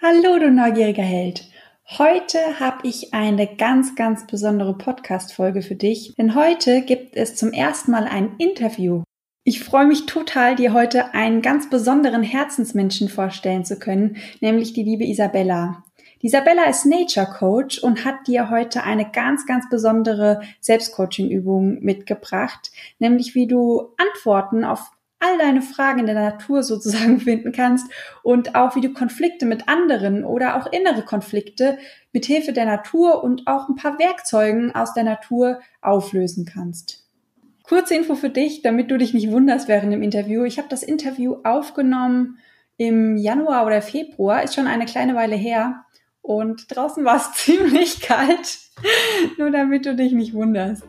Hallo, du neugieriger Held. Heute habe ich eine ganz, ganz besondere Podcast-Folge für dich, denn heute gibt es zum ersten Mal ein Interview. Ich freue mich total, dir heute einen ganz besonderen Herzensmenschen vorstellen zu können, nämlich die liebe Isabella. Isabella ist Nature Coach und hat dir heute eine ganz, ganz besondere Selbstcoaching-Übung mitgebracht, nämlich wie du Antworten auf all deine Fragen in der Natur sozusagen finden kannst und auch wie du Konflikte mit anderen oder auch innere Konflikte mit Hilfe der Natur und auch ein paar Werkzeugen aus der Natur auflösen kannst. Kurze Info für dich, damit du dich nicht wunderst während dem Interview. Ich habe das Interview aufgenommen im Januar oder Februar, ist schon eine kleine Weile her und draußen war es ziemlich kalt, nur damit du dich nicht wunderst.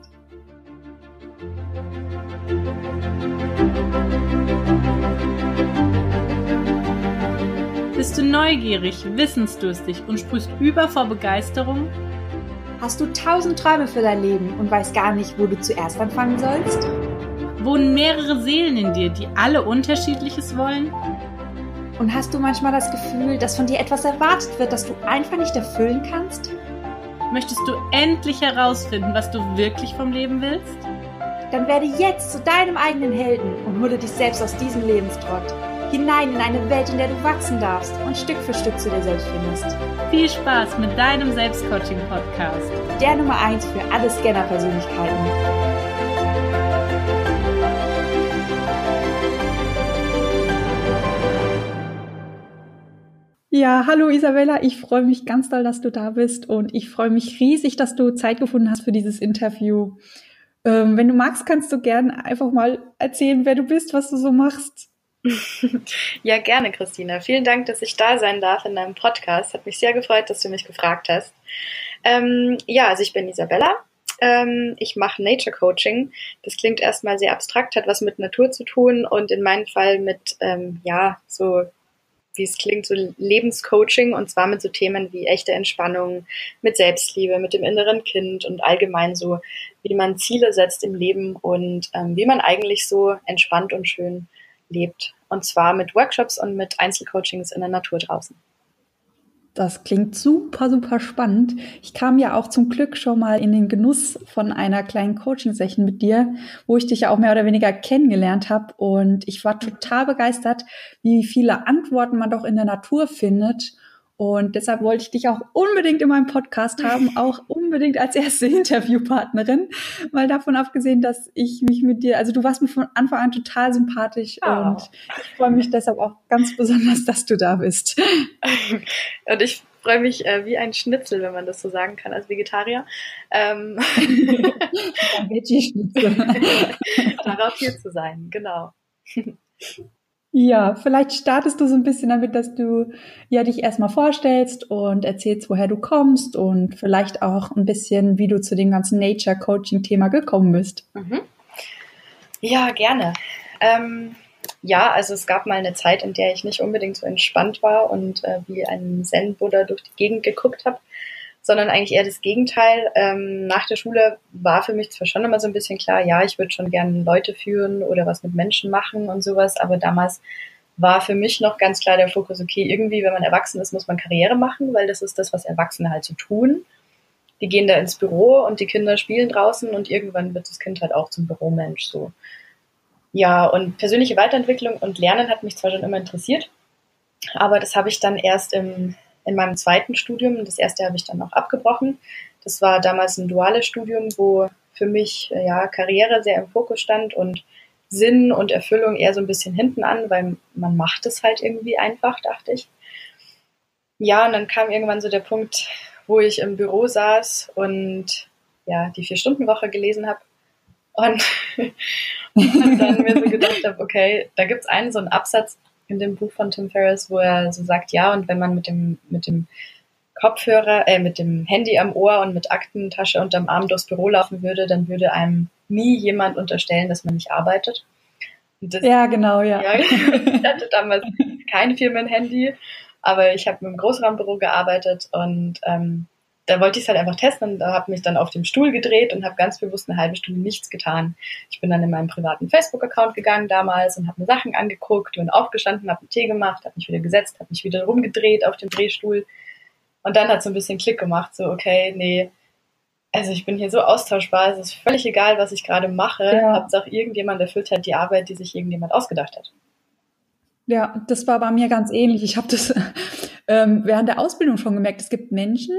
Bist du neugierig, wissensdurstig und sprühst über vor Begeisterung? Hast du tausend Träume für dein Leben und weißt gar nicht, wo du zuerst anfangen sollst? Wohnen mehrere Seelen in dir, die alle unterschiedliches wollen? Und hast du manchmal das Gefühl, dass von dir etwas erwartet wird, das du einfach nicht erfüllen kannst? Möchtest du endlich herausfinden, was du wirklich vom Leben willst? Dann werde jetzt zu deinem eigenen Helden und hole dich selbst aus diesem Lebenstrott hinein in eine Welt, in der du wachsen darfst und Stück für Stück zu dir selbst findest. Viel Spaß mit deinem Selbstcoaching-Podcast. Der Nummer 1 für alle Scanner-Persönlichkeiten. Ja, hallo Isabella, ich freue mich ganz doll, dass du da bist und ich freue mich riesig, dass du Zeit gefunden hast für dieses Interview. Ähm, wenn du magst, kannst du gerne einfach mal erzählen, wer du bist, was du so machst. Ja, gerne, Christina. Vielen Dank, dass ich da sein darf in deinem Podcast. Hat mich sehr gefreut, dass du mich gefragt hast. Ähm, ja, also ich bin Isabella. Ähm, ich mache Nature Coaching. Das klingt erstmal sehr abstrakt, hat was mit Natur zu tun und in meinem Fall mit, ähm, ja, so wie es klingt, so Lebenscoaching und zwar mit so Themen wie echte Entspannung, mit Selbstliebe, mit dem inneren Kind und allgemein so, wie man Ziele setzt im Leben und ähm, wie man eigentlich so entspannt und schön lebt. Und zwar mit Workshops und mit Einzelcoachings in der Natur draußen. Das klingt super, super spannend. Ich kam ja auch zum Glück schon mal in den Genuss von einer kleinen Coaching-Session mit dir, wo ich dich ja auch mehr oder weniger kennengelernt habe. Und ich war total begeistert, wie viele Antworten man doch in der Natur findet und deshalb wollte ich dich auch unbedingt in meinem Podcast haben, auch unbedingt als erste Interviewpartnerin, mal davon abgesehen, dass ich mich mit dir, also du warst mir von Anfang an total sympathisch oh. und ich freue mich deshalb auch ganz besonders, dass du da bist. Und ich freue mich äh, wie ein Schnitzel, wenn man das so sagen kann, als Vegetarier. Ähm, Darauf hier zu sein, genau. Ja, vielleicht startest du so ein bisschen damit, dass du ja dich erstmal vorstellst und erzählst, woher du kommst und vielleicht auch ein bisschen, wie du zu dem ganzen Nature Coaching Thema gekommen bist. Mhm. Ja, gerne. Ähm, ja, also es gab mal eine Zeit, in der ich nicht unbedingt so entspannt war und äh, wie ein Zen-Buddha durch die Gegend geguckt habe sondern eigentlich eher das Gegenteil. Ähm, nach der Schule war für mich zwar schon immer so ein bisschen klar, ja, ich würde schon gerne Leute führen oder was mit Menschen machen und sowas, aber damals war für mich noch ganz klar der Fokus, okay, irgendwie, wenn man erwachsen ist, muss man Karriere machen, weil das ist das, was Erwachsene halt so tun. Die gehen da ins Büro und die Kinder spielen draußen und irgendwann wird das Kind halt auch zum Büromensch so. Ja, und persönliche Weiterentwicklung und Lernen hat mich zwar schon immer interessiert, aber das habe ich dann erst im in meinem zweiten Studium. Das erste habe ich dann noch abgebrochen. Das war damals ein duales Studium, wo für mich äh, ja Karriere sehr im Fokus stand und Sinn und Erfüllung eher so ein bisschen hinten an, weil man macht es halt irgendwie einfach, dachte ich. Ja, und dann kam irgendwann so der Punkt, wo ich im Büro saß und ja, die Vier-Stunden-Woche gelesen habe und, und dann mir so gedacht habe, okay, da gibt es einen so einen Absatz, in dem Buch von Tim Ferriss, wo er so sagt, ja, und wenn man mit dem, mit dem Kopfhörer, äh, mit dem Handy am Ohr und mit Aktentasche unterm Arm durchs Büro laufen würde, dann würde einem nie jemand unterstellen, dass man nicht arbeitet. Das, ja, genau, ja. ja. Ich hatte damals kein Firmenhandy, aber ich habe mit einem Großraumbüro gearbeitet und ähm, da wollte ich es halt einfach testen und habe mich dann auf dem Stuhl gedreht und habe ganz bewusst eine halbe Stunde nichts getan. Ich bin dann in meinen privaten Facebook-Account gegangen damals und habe mir Sachen angeguckt und aufgestanden, habe einen Tee gemacht, habe mich wieder gesetzt, habe mich wieder rumgedreht auf dem Drehstuhl. Und dann hat so ein bisschen Klick gemacht, so okay, nee, also ich bin hier so austauschbar, es ist völlig egal, was ich gerade mache. Ja. Hauptsache irgendjemand erfüllt halt die Arbeit, die sich irgendjemand ausgedacht hat. Ja, das war bei mir ganz ähnlich. Ich habe das ähm, während der Ausbildung schon gemerkt. Es gibt Menschen,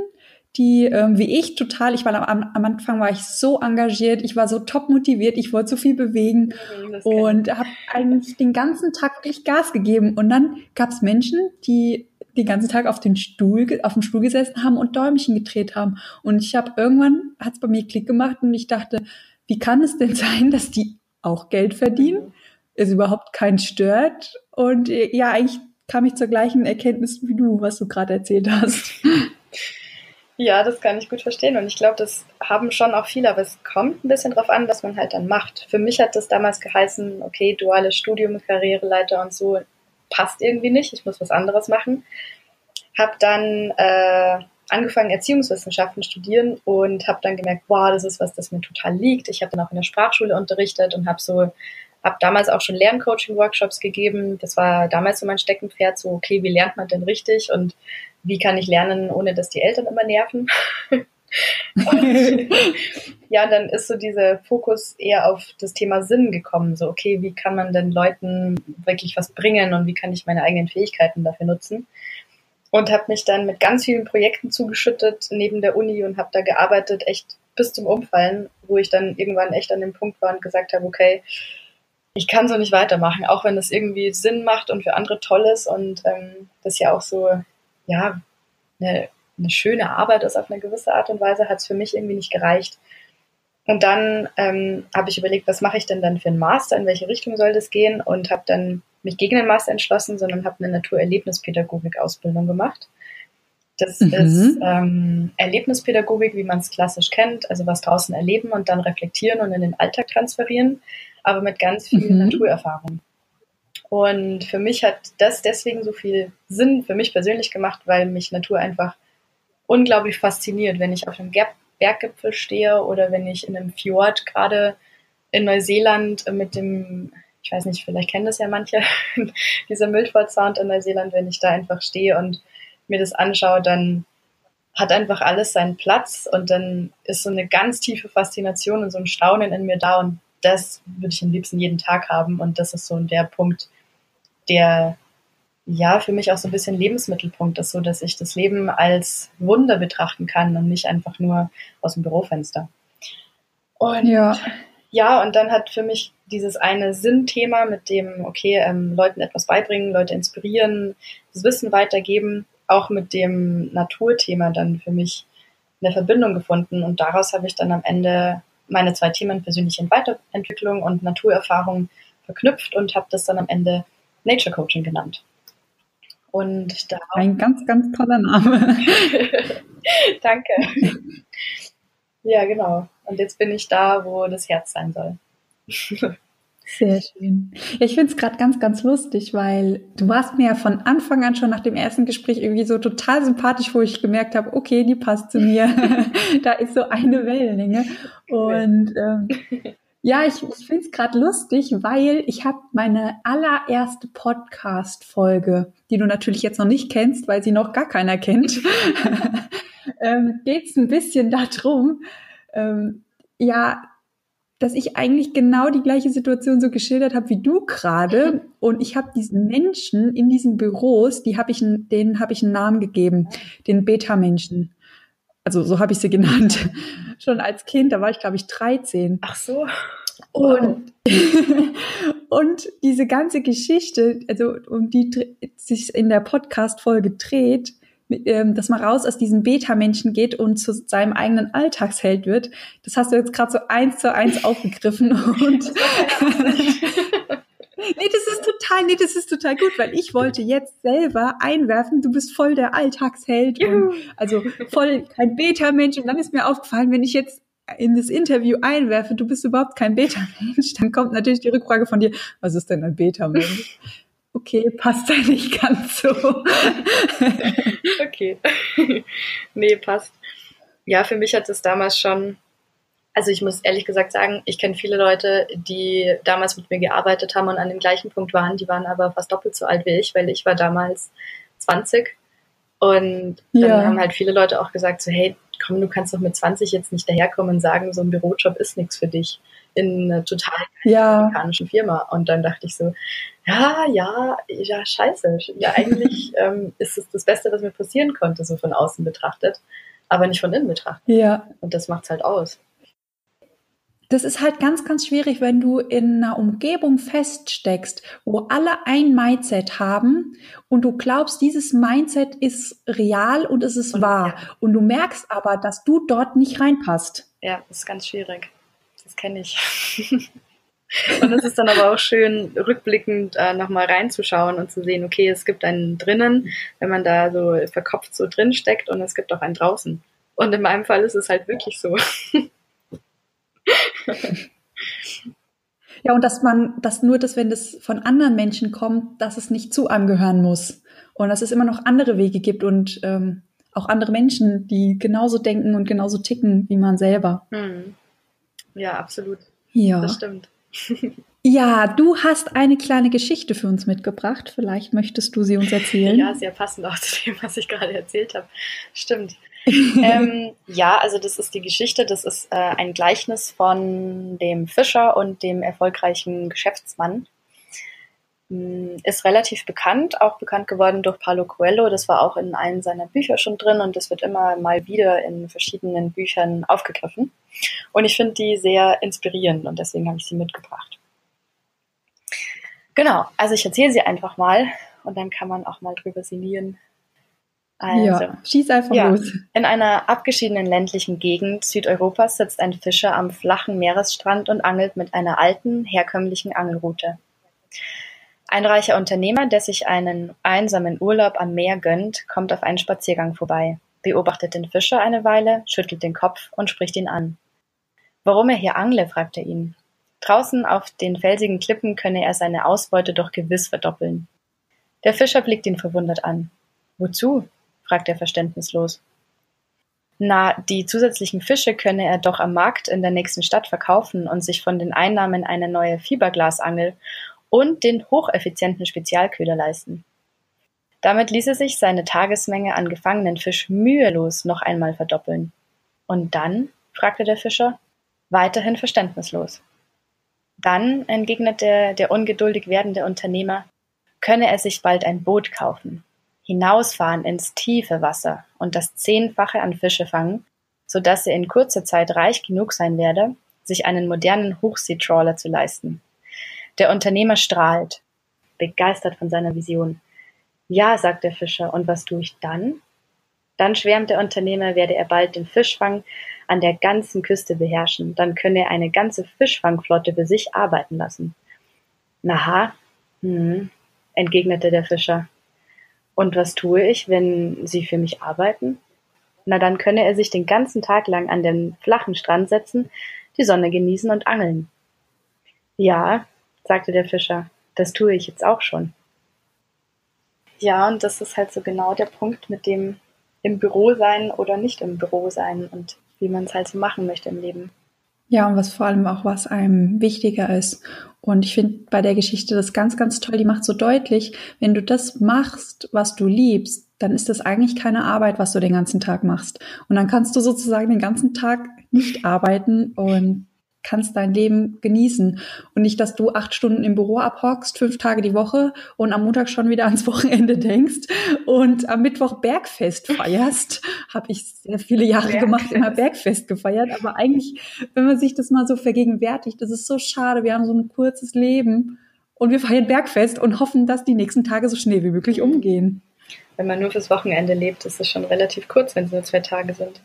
die ähm, wie ich total, ich war am, am Anfang war ich so engagiert, ich war so top motiviert, ich wollte so viel bewegen mhm, und habe eigentlich den ganzen Tag wirklich Gas gegeben. Und dann gab es Menschen, die den ganzen Tag auf den Stuhl, auf dem Stuhl gesessen haben und Däumchen gedreht haben. Und ich habe irgendwann hat es bei mir Klick gemacht und ich dachte, wie kann es denn sein, dass die auch Geld verdienen? Mhm. Es überhaupt keinen stört. Und ja, eigentlich kam ich zur gleichen Erkenntnis wie du, was du gerade erzählt hast. Ja, das kann ich gut verstehen. Und ich glaube, das haben schon auch viele, aber es kommt ein bisschen drauf an, was man halt dann macht. Für mich hat das damals geheißen, okay, duales Studium, Karriereleiter und so passt irgendwie nicht. Ich muss was anderes machen. Hab dann äh, angefangen, Erziehungswissenschaften studieren und habe dann gemerkt, wow, das ist was, das mir total liegt. Ich habe dann auch in der Sprachschule unterrichtet und habe so habe damals auch schon Lerncoaching-Workshops gegeben. Das war damals so mein Steckenpferd, so, okay, wie lernt man denn richtig und wie kann ich lernen, ohne dass die Eltern immer nerven? ja, dann ist so dieser Fokus eher auf das Thema Sinn gekommen. So, okay, wie kann man denn Leuten wirklich was bringen und wie kann ich meine eigenen Fähigkeiten dafür nutzen? Und habe mich dann mit ganz vielen Projekten zugeschüttet neben der Uni und habe da gearbeitet, echt bis zum Umfallen, wo ich dann irgendwann echt an dem Punkt war und gesagt habe, okay, ich kann so nicht weitermachen, auch wenn das irgendwie Sinn macht und für andere toll ist und ähm, das ja auch so, ja, eine, eine schöne Arbeit ist auf eine gewisse Art und Weise, hat es für mich irgendwie nicht gereicht. Und dann ähm, habe ich überlegt, was mache ich denn dann für einen Master, in welche Richtung soll das gehen und habe dann mich gegen den Master entschlossen, sondern habe eine Naturerlebnispädagogik-Ausbildung gemacht. Das mhm. ist ähm, Erlebnispädagogik, wie man es klassisch kennt, also was draußen erleben und dann reflektieren und in den Alltag transferieren aber mit ganz viel mhm. Naturerfahrung. Und für mich hat das deswegen so viel Sinn für mich persönlich gemacht, weil mich Natur einfach unglaublich fasziniert, wenn ich auf einem Berggipfel stehe oder wenn ich in einem Fjord gerade in Neuseeland mit dem, ich weiß nicht, vielleicht kennen das ja manche, dieser Milford Sound in Neuseeland, wenn ich da einfach stehe und mir das anschaue, dann hat einfach alles seinen Platz und dann ist so eine ganz tiefe Faszination und so ein Staunen in mir da und das würde ich am liebsten jeden Tag haben. Und das ist so der Punkt, der ja für mich auch so ein bisschen Lebensmittelpunkt ist, so dass ich das Leben als Wunder betrachten kann und nicht einfach nur aus dem Bürofenster. Und ja, ja und dann hat für mich dieses eine Sinnthema mit dem, okay, ähm, Leuten etwas beibringen, Leute inspirieren, das Wissen weitergeben, auch mit dem Naturthema dann für mich eine Verbindung gefunden. Und daraus habe ich dann am Ende meine zwei Themen persönliche Weiterentwicklung und Naturerfahrung verknüpft und habe das dann am Ende Nature Coaching genannt. Und da ein ganz, ganz toller Name. Danke. Ja, genau. Und jetzt bin ich da, wo das Herz sein soll. Sehr schön. Ja, ich finde es gerade ganz, ganz lustig, weil du warst mir ja von Anfang an schon nach dem ersten Gespräch irgendwie so total sympathisch, wo ich gemerkt habe, okay, die passt zu mir. da ist so eine Wellenlänge. Und ähm, ja, ich, ich finde es gerade lustig, weil ich habe meine allererste Podcast-Folge, die du natürlich jetzt noch nicht kennst, weil sie noch gar keiner kennt, ähm, geht es ein bisschen darum, ähm, ja, dass ich eigentlich genau die gleiche Situation so geschildert habe wie du gerade. Und ich habe diesen Menschen in diesen Büros, die habe ich, denen habe ich einen Namen gegeben, den Beta-Menschen. Also so habe ich sie genannt. Schon als Kind, da war ich glaube ich 13. Ach so. Und, und diese ganze Geschichte, also um die sich in der Podcast-Folge dreht, dass man raus aus diesem Beta-Menschen geht und zu seinem eigenen Alltagsheld wird. Das hast du jetzt gerade so eins zu eins aufgegriffen und Nee, das ist total, nee, das ist total gut, weil ich wollte jetzt selber einwerfen, du bist voll der Alltagsheld und also voll kein Beta-Mensch. Und dann ist mir aufgefallen, wenn ich jetzt in das Interview einwerfe, du bist überhaupt kein Beta-Mensch, dann kommt natürlich die Rückfrage von dir, was ist denn ein Beta-Mensch? Okay, passt ja nicht ganz so. okay. nee, passt. Ja, für mich hat es damals schon, also ich muss ehrlich gesagt sagen, ich kenne viele Leute, die damals mit mir gearbeitet haben und an dem gleichen Punkt waren, die waren aber fast doppelt so alt wie ich, weil ich war damals 20 und dann ja. haben halt viele Leute auch gesagt so, hey, komm, du kannst doch mit 20 jetzt nicht daherkommen und sagen, so ein Bürojob ist nichts für dich in einer total ja. amerikanischen Firma. Und dann dachte ich so, ja, ja, ja, scheiße. Ja, eigentlich ähm, ist es das Beste, was mir passieren konnte, so von außen betrachtet, aber nicht von innen betrachtet. Ja. Und das macht's halt aus. Das ist halt ganz, ganz schwierig, wenn du in einer Umgebung feststeckst, wo alle ein Mindset haben und du glaubst, dieses Mindset ist real und es ist und, wahr. Ja. Und du merkst aber, dass du dort nicht reinpasst. Ja, das ist ganz schwierig. Das kenne ich. und es ist dann aber auch schön, rückblickend äh, nochmal reinzuschauen und zu sehen, okay, es gibt einen drinnen, wenn man da so verkopft so drin steckt und es gibt auch einen draußen. Und in meinem Fall ist es halt wirklich so. Ja, und dass man, dass nur das, wenn das von anderen Menschen kommt, dass es nicht zu einem gehören muss. Und dass es immer noch andere Wege gibt und ähm, auch andere Menschen, die genauso denken und genauso ticken wie man selber. Hm. Ja, absolut. Ja. Das stimmt. Ja, du hast eine kleine Geschichte für uns mitgebracht. Vielleicht möchtest du sie uns erzählen. Ja, sehr passend auch zu dem, was ich gerade erzählt habe. Stimmt. ähm, ja, also das ist die Geschichte, das ist äh, ein Gleichnis von dem Fischer und dem erfolgreichen Geschäftsmann. Mm, ist relativ bekannt, auch bekannt geworden durch Paulo Coelho. Das war auch in einem seiner Bücher schon drin und das wird immer mal wieder in verschiedenen Büchern aufgegriffen. Und ich finde die sehr inspirierend und deswegen habe ich sie mitgebracht. Genau, also ich erzähle sie einfach mal und dann kann man auch mal drüber sinnieren, also, ja, schieß einfach ja. los. In einer abgeschiedenen ländlichen Gegend Südeuropas sitzt ein Fischer am flachen Meeresstrand und angelt mit einer alten, herkömmlichen Angelrute. Ein reicher Unternehmer, der sich einen einsamen Urlaub am Meer gönnt, kommt auf einen Spaziergang vorbei, beobachtet den Fischer eine Weile, schüttelt den Kopf und spricht ihn an. Warum er hier angle, fragt er ihn. Draußen auf den felsigen Klippen könne er seine Ausbeute doch gewiss verdoppeln. Der Fischer blickt ihn verwundert an. Wozu? fragt er verständnislos. Na, die zusätzlichen Fische könne er doch am Markt in der nächsten Stadt verkaufen und sich von den Einnahmen eine neue Fiberglasangel und den hocheffizienten Spezialköder leisten. Damit ließe sich seine Tagesmenge an gefangenen Fisch mühelos noch einmal verdoppeln. Und dann? fragte der Fischer, weiterhin verständnislos. Dann, entgegnete der ungeduldig werdende Unternehmer, könne er sich bald ein Boot kaufen, hinausfahren ins tiefe Wasser und das Zehnfache an Fische fangen, so dass er in kurzer Zeit reich genug sein werde, sich einen modernen Hochseetrawler zu leisten. Der Unternehmer strahlt, begeistert von seiner Vision. Ja, sagt der Fischer, und was tue ich dann? Dann schwärmt der Unternehmer, werde er bald den Fischfang an der ganzen Küste beherrschen, dann könne er eine ganze Fischfangflotte für sich arbeiten lassen. Naha, hm, entgegnete der Fischer, und was tue ich, wenn sie für mich arbeiten? Na, dann könne er sich den ganzen Tag lang an den flachen Strand setzen, die Sonne genießen und angeln. Ja, sagte der Fischer, das tue ich jetzt auch schon. Ja, und das ist halt so genau der Punkt mit dem im Büro sein oder nicht im Büro sein und wie man es halt so machen möchte im Leben. Ja, und was vor allem auch, was einem wichtiger ist. Und ich finde bei der Geschichte das ganz, ganz toll. Die macht so deutlich, wenn du das machst, was du liebst, dann ist das eigentlich keine Arbeit, was du den ganzen Tag machst. Und dann kannst du sozusagen den ganzen Tag nicht arbeiten und kannst dein Leben genießen und nicht, dass du acht Stunden im Büro abhockst, fünf Tage die Woche und am Montag schon wieder ans Wochenende denkst und am Mittwoch Bergfest feierst. Habe ich sehr viele Jahre Bergfest. gemacht, immer Bergfest gefeiert. Aber eigentlich, wenn man sich das mal so vergegenwärtigt, das ist so schade. Wir haben so ein kurzes Leben und wir feiern Bergfest und hoffen, dass die nächsten Tage so schnell wie möglich umgehen. Wenn man nur fürs Wochenende lebt, ist es schon relativ kurz, wenn es nur zwei Tage sind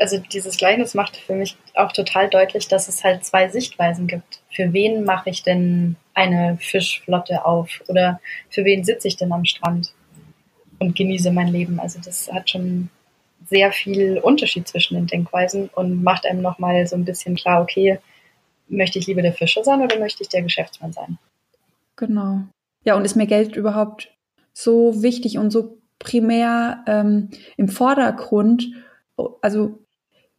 also dieses Gleichnis macht für mich auch total deutlich, dass es halt zwei Sichtweisen gibt. Für wen mache ich denn eine Fischflotte auf? Oder für wen sitze ich denn am Strand und genieße mein Leben? Also das hat schon sehr viel Unterschied zwischen den Denkweisen und macht einem nochmal so ein bisschen klar, okay, möchte ich lieber der Fischer sein oder möchte ich der Geschäftsmann sein? Genau. Ja, und ist mir Geld überhaupt so wichtig und so primär ähm, im Vordergrund, also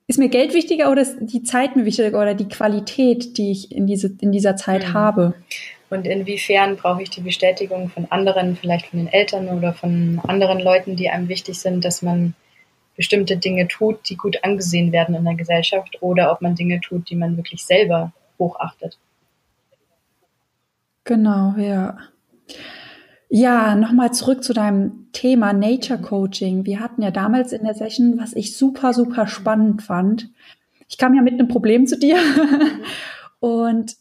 ist mir Geld wichtiger oder ist die Zeit mir wichtiger oder die Qualität, die ich in, diese, in dieser Zeit mhm. habe? Und inwiefern brauche ich die Bestätigung von anderen, vielleicht von den Eltern oder von anderen Leuten, die einem wichtig sind, dass man bestimmte Dinge tut, die gut angesehen werden in der Gesellschaft oder ob man Dinge tut, die man wirklich selber hochachtet. Genau, ja. Ja, nochmal zurück zu deinem Thema Nature Coaching. Wir hatten ja damals in der Session, was ich super, super spannend fand. Ich kam ja mit einem Problem zu dir und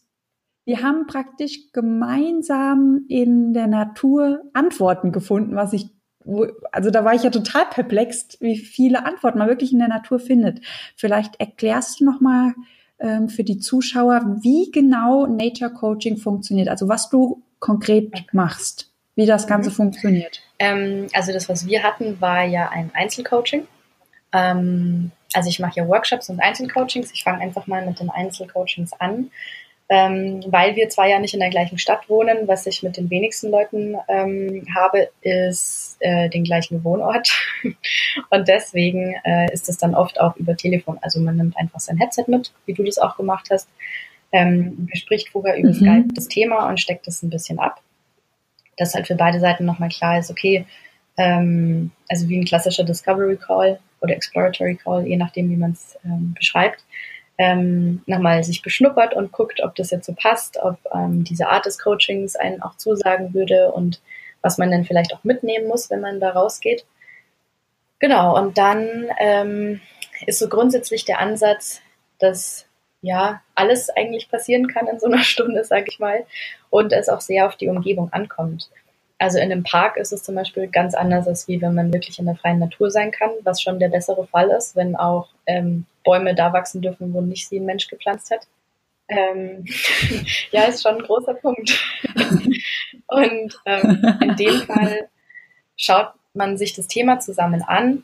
wir haben praktisch gemeinsam in der Natur Antworten gefunden, was ich, also da war ich ja total perplext, wie viele Antworten man wirklich in der Natur findet. Vielleicht erklärst du nochmal ähm, für die Zuschauer, wie genau Nature Coaching funktioniert, also was du konkret machst wie das Ganze mhm. funktioniert. Ähm, also das, was wir hatten, war ja ein Einzelcoaching. Ähm, also ich mache ja Workshops und Einzelcoachings. Ich fange einfach mal mit den Einzelcoachings an. Ähm, weil wir zwar ja nicht in der gleichen Stadt wohnen, was ich mit den wenigsten Leuten ähm, habe, ist äh, den gleichen Wohnort. und deswegen äh, ist es dann oft auch über Telefon. Also man nimmt einfach sein Headset mit, wie du das auch gemacht hast, ähm, bespricht vorher über mhm. Skype das Thema und steckt es ein bisschen ab dass halt für beide Seiten nochmal klar ist, okay, ähm, also wie ein klassischer Discovery Call oder Exploratory Call, je nachdem, wie man es ähm, beschreibt, ähm, nochmal sich beschnuppert und guckt, ob das jetzt so passt, ob ähm, diese Art des Coachings einen auch zusagen würde und was man dann vielleicht auch mitnehmen muss, wenn man da rausgeht. Genau, und dann ähm, ist so grundsätzlich der Ansatz, dass ja, alles eigentlich passieren kann in so einer Stunde, sage ich mal, und es auch sehr auf die Umgebung ankommt. Also in einem Park ist es zum Beispiel ganz anders, als wie wenn man wirklich in der freien Natur sein kann, was schon der bessere Fall ist, wenn auch ähm, Bäume da wachsen dürfen, wo nicht sie ein Mensch gepflanzt hat. Ähm, ja, ist schon ein großer Punkt. und ähm, in dem Fall schaut man sich das Thema zusammen an.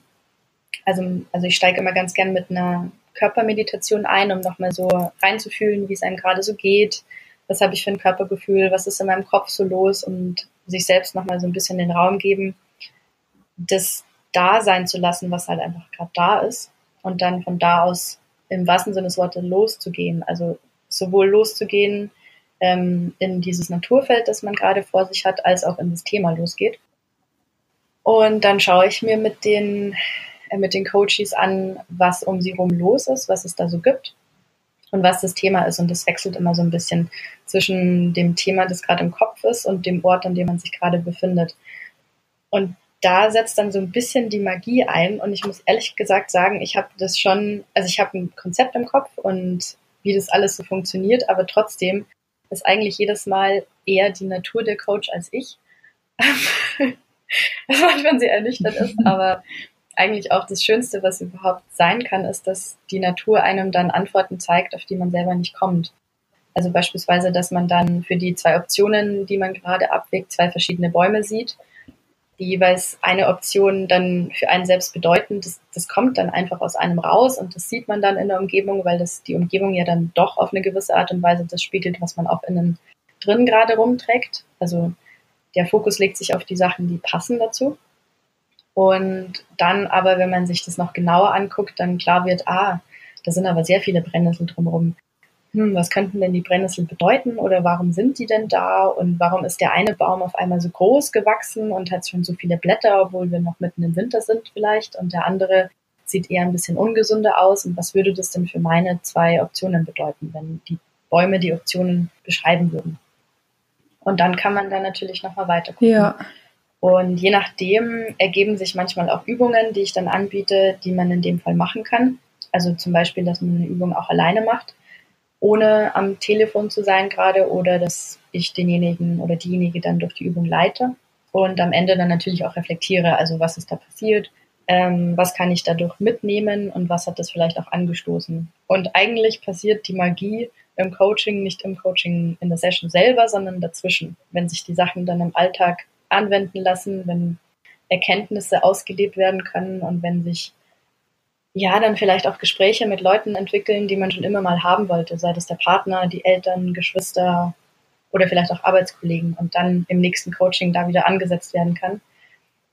Also, also ich steige immer ganz gern mit einer Körpermeditation ein, um nochmal so reinzufühlen, wie es einem gerade so geht. Was habe ich für ein Körpergefühl? Was ist in meinem Kopf so los? Und sich selbst nochmal so ein bisschen den Raum geben, das da sein zu lassen, was halt einfach gerade da ist. Und dann von da aus im wahrsten Sinne des Wortes loszugehen. Also sowohl loszugehen ähm, in dieses Naturfeld, das man gerade vor sich hat, als auch in das Thema losgeht. Und dann schaue ich mir mit den äh, mit den Coaches an, was um sie rum los ist, was es da so gibt und was das Thema ist. Und das wechselt immer so ein bisschen zwischen dem Thema, das gerade im Kopf ist und dem Ort, an dem man sich gerade befindet. Und da setzt dann so ein bisschen die Magie ein. Und ich muss ehrlich gesagt sagen, ich habe das schon, also ich habe ein Konzept im Kopf und wie das alles so funktioniert, aber trotzdem ist eigentlich jedes Mal eher die Natur der Coach als ich. was manchmal sehr ernüchternd ist, aber eigentlich auch das Schönste, was überhaupt sein kann, ist, dass die Natur einem dann Antworten zeigt, auf die man selber nicht kommt. Also beispielsweise, dass man dann für die zwei Optionen, die man gerade abwägt, zwei verschiedene Bäume sieht, die jeweils eine Option dann für einen selbst bedeuten. Das, das kommt dann einfach aus einem raus und das sieht man dann in der Umgebung, weil das die Umgebung ja dann doch auf eine gewisse Art und Weise das spiegelt, was man auch innen drin gerade rumträgt. Also der Fokus legt sich auf die Sachen, die passen dazu. Und dann aber, wenn man sich das noch genauer anguckt, dann klar wird, ah, da sind aber sehr viele Brennnessel drumherum. Hm, was könnten denn die Brennnesseln bedeuten oder warum sind die denn da und warum ist der eine Baum auf einmal so groß gewachsen und hat schon so viele Blätter, obwohl wir noch mitten im Winter sind vielleicht und der andere sieht eher ein bisschen ungesünder aus und was würde das denn für meine zwei Optionen bedeuten, wenn die Bäume die Optionen beschreiben würden? Und dann kann man dann natürlich nochmal weiter gucken. Ja. Und je nachdem ergeben sich manchmal auch Übungen, die ich dann anbiete, die man in dem Fall machen kann. Also zum Beispiel, dass man eine Übung auch alleine macht, ohne am Telefon zu sein gerade oder dass ich denjenigen oder diejenige dann durch die Übung leite und am Ende dann natürlich auch reflektiere, also was ist da passiert, ähm, was kann ich dadurch mitnehmen und was hat das vielleicht auch angestoßen. Und eigentlich passiert die Magie im Coaching nicht im Coaching in der Session selber, sondern dazwischen, wenn sich die Sachen dann im Alltag anwenden lassen, wenn Erkenntnisse ausgelebt werden können und wenn sich ja dann vielleicht auch Gespräche mit Leuten entwickeln, die man schon immer mal haben wollte, sei das der Partner, die Eltern, Geschwister oder vielleicht auch Arbeitskollegen und dann im nächsten Coaching da wieder angesetzt werden kann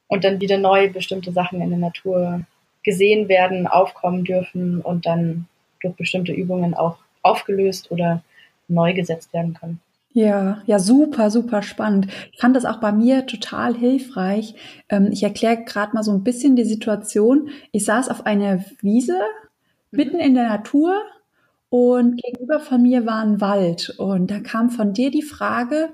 und dann wieder neu bestimmte Sachen in der Natur gesehen werden, aufkommen dürfen und dann durch bestimmte Übungen auch aufgelöst oder neu gesetzt werden können. Ja, ja, super, super spannend. Ich fand das auch bei mir total hilfreich. Ähm, ich erkläre gerade mal so ein bisschen die Situation. Ich saß auf einer Wiese mitten in der Natur und gegenüber von mir war ein Wald. Und da kam von dir die Frage,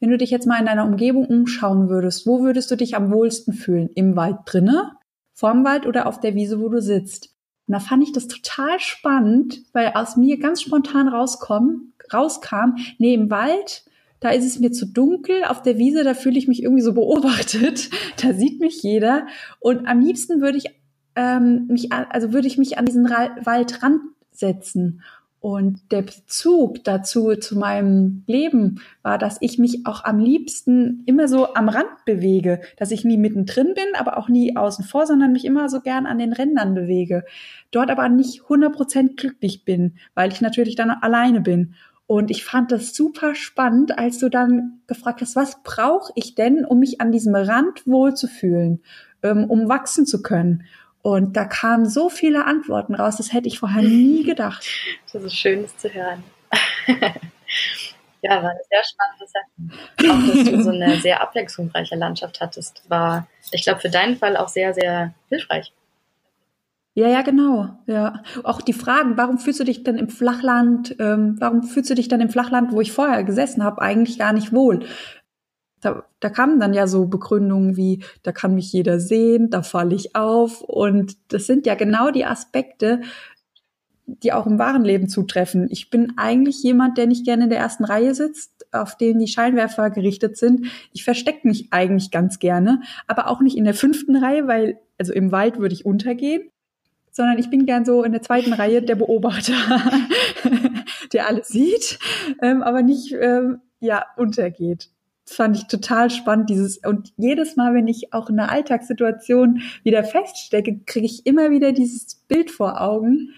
wenn du dich jetzt mal in deiner Umgebung umschauen würdest, wo würdest du dich am wohlsten fühlen? Im Wald drinne, vorm Wald oder auf der Wiese, wo du sitzt? Und da fand ich das total spannend, weil aus mir ganz spontan rauskommen, rauskam, nee, im Wald, da ist es mir zu dunkel, auf der Wiese, da fühle ich mich irgendwie so beobachtet, da sieht mich jeder. Und am liebsten würde ich ähm, mich, also würde ich mich an diesen Ra Waldrand setzen. Und der Bezug dazu, zu meinem Leben, war, dass ich mich auch am liebsten immer so am Rand bewege, dass ich nie mittendrin bin, aber auch nie außen vor, sondern mich immer so gern an den Rändern bewege. Dort aber nicht 100% glücklich bin, weil ich natürlich dann alleine bin. Und ich fand das super spannend, als du dann gefragt hast, was brauche ich denn, um mich an diesem Rand wohlzufühlen, ähm, um wachsen zu können? Und da kamen so viele Antworten raus, das hätte ich vorher nie gedacht. Das ist schön, das zu hören. ja, war eine sehr spannende Sache. Auch, dass du so eine sehr abwechslungsreiche Landschaft hattest, war, ich glaube, für deinen Fall auch sehr, sehr hilfreich. Ja, ja, genau. Ja, auch die Fragen, warum fühlst du dich denn im Flachland, ähm, warum fühlst du dich dann im Flachland, wo ich vorher gesessen habe, eigentlich gar nicht wohl? Da, da kamen dann ja so Begründungen wie, da kann mich jeder sehen, da falle ich auf. Und das sind ja genau die Aspekte, die auch im wahren Leben zutreffen. Ich bin eigentlich jemand, der nicht gerne in der ersten Reihe sitzt, auf den die Scheinwerfer gerichtet sind. Ich verstecke mich eigentlich ganz gerne, aber auch nicht in der fünften Reihe, weil, also im Wald würde ich untergehen sondern ich bin gern so in der zweiten Reihe der Beobachter, der alles sieht, ähm, aber nicht ähm, ja untergeht. Das fand ich total spannend, dieses, und jedes Mal, wenn ich auch in einer Alltagssituation wieder feststecke, kriege ich immer wieder dieses Bild vor Augen.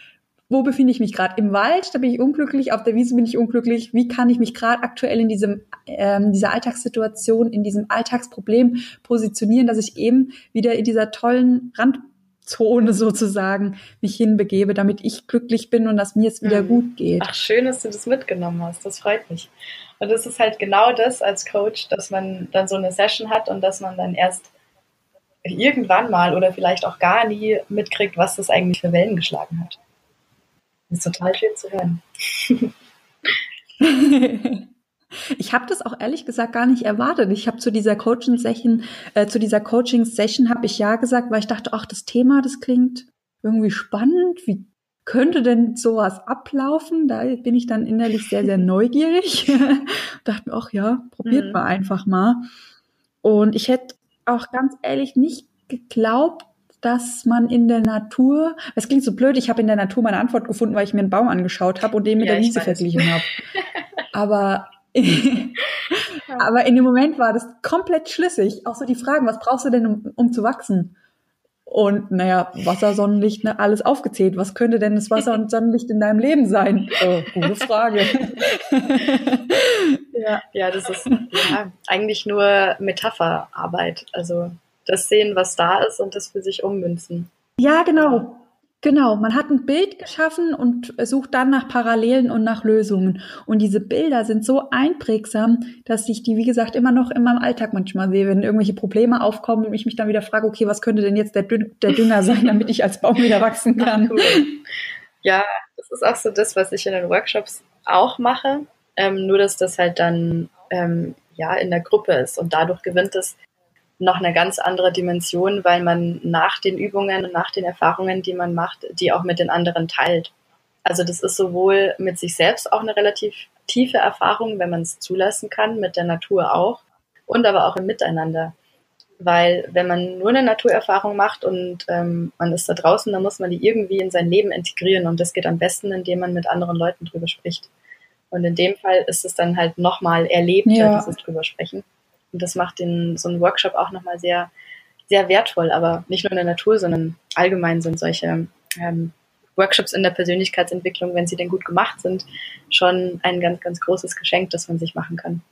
Wo befinde ich mich gerade? Im Wald, da bin ich unglücklich, auf der Wiese bin ich unglücklich. Wie kann ich mich gerade aktuell in diesem, ähm, dieser Alltagssituation, in diesem Alltagsproblem positionieren, dass ich eben wieder in dieser tollen Rand Zone sozusagen mich hinbegebe, damit ich glücklich bin und dass mir es wieder mhm. gut geht. Ach, schön, dass du das mitgenommen hast. Das freut mich. Und das ist halt genau das als Coach, dass man dann so eine Session hat und dass man dann erst irgendwann mal oder vielleicht auch gar nie mitkriegt, was das eigentlich für Wellen geschlagen hat. Das ist total schön zu hören. Ich habe das auch ehrlich gesagt gar nicht erwartet. Ich habe zu dieser Coaching-Session, äh, zu dieser Coaching-Session habe ich ja gesagt, weil ich dachte, ach, das Thema, das klingt irgendwie spannend. Wie könnte denn sowas ablaufen? Da bin ich dann innerlich sehr, sehr neugierig. dachte mir, ach ja, probiert mhm. mal einfach mal. Und ich hätte auch ganz ehrlich nicht geglaubt, dass man in der Natur, es klingt so blöd, ich habe in der Natur meine Antwort gefunden, weil ich mir einen Baum angeschaut habe und den mit ja, der Wiese verglichen habe. Aber Aber in dem Moment war das komplett schlüssig. Auch so die Fragen, was brauchst du denn, um, um zu wachsen? Und naja, Wasser, Sonnenlicht, ne, alles aufgezählt. Was könnte denn das Wasser und Sonnenlicht in deinem Leben sein? Oh, gute Frage. ja. ja, das ist ja, eigentlich nur Metapherarbeit. Also das sehen, was da ist und das für sich ummünzen. Ja, genau. Genau, man hat ein Bild geschaffen und sucht dann nach Parallelen und nach Lösungen. Und diese Bilder sind so einprägsam, dass ich die, wie gesagt, immer noch in meinem Alltag manchmal sehe, wenn irgendwelche Probleme aufkommen und ich mich dann wieder frage, okay, was könnte denn jetzt der, Dün der Dünger sein, damit ich als Baum wieder wachsen kann? Cool. Ja, das ist auch so das, was ich in den Workshops auch mache. Ähm, nur, dass das halt dann ähm, ja in der Gruppe ist und dadurch gewinnt es noch eine ganz andere Dimension, weil man nach den Übungen und nach den Erfahrungen, die man macht, die auch mit den anderen teilt. Also das ist sowohl mit sich selbst auch eine relativ tiefe Erfahrung, wenn man es zulassen kann, mit der Natur auch und aber auch im Miteinander. Weil wenn man nur eine Naturerfahrung macht und ähm, man ist da draußen, dann muss man die irgendwie in sein Leben integrieren und das geht am besten, indem man mit anderen Leuten drüber spricht. Und in dem Fall ist es dann halt nochmal erlebter, ja. dieses drüber sprechen. Und das macht den, so einen Workshop auch nochmal sehr, sehr wertvoll. Aber nicht nur in der Natur, sondern allgemein sind solche ähm, Workshops in der Persönlichkeitsentwicklung, wenn sie denn gut gemacht sind, schon ein ganz, ganz großes Geschenk, das man sich machen kann.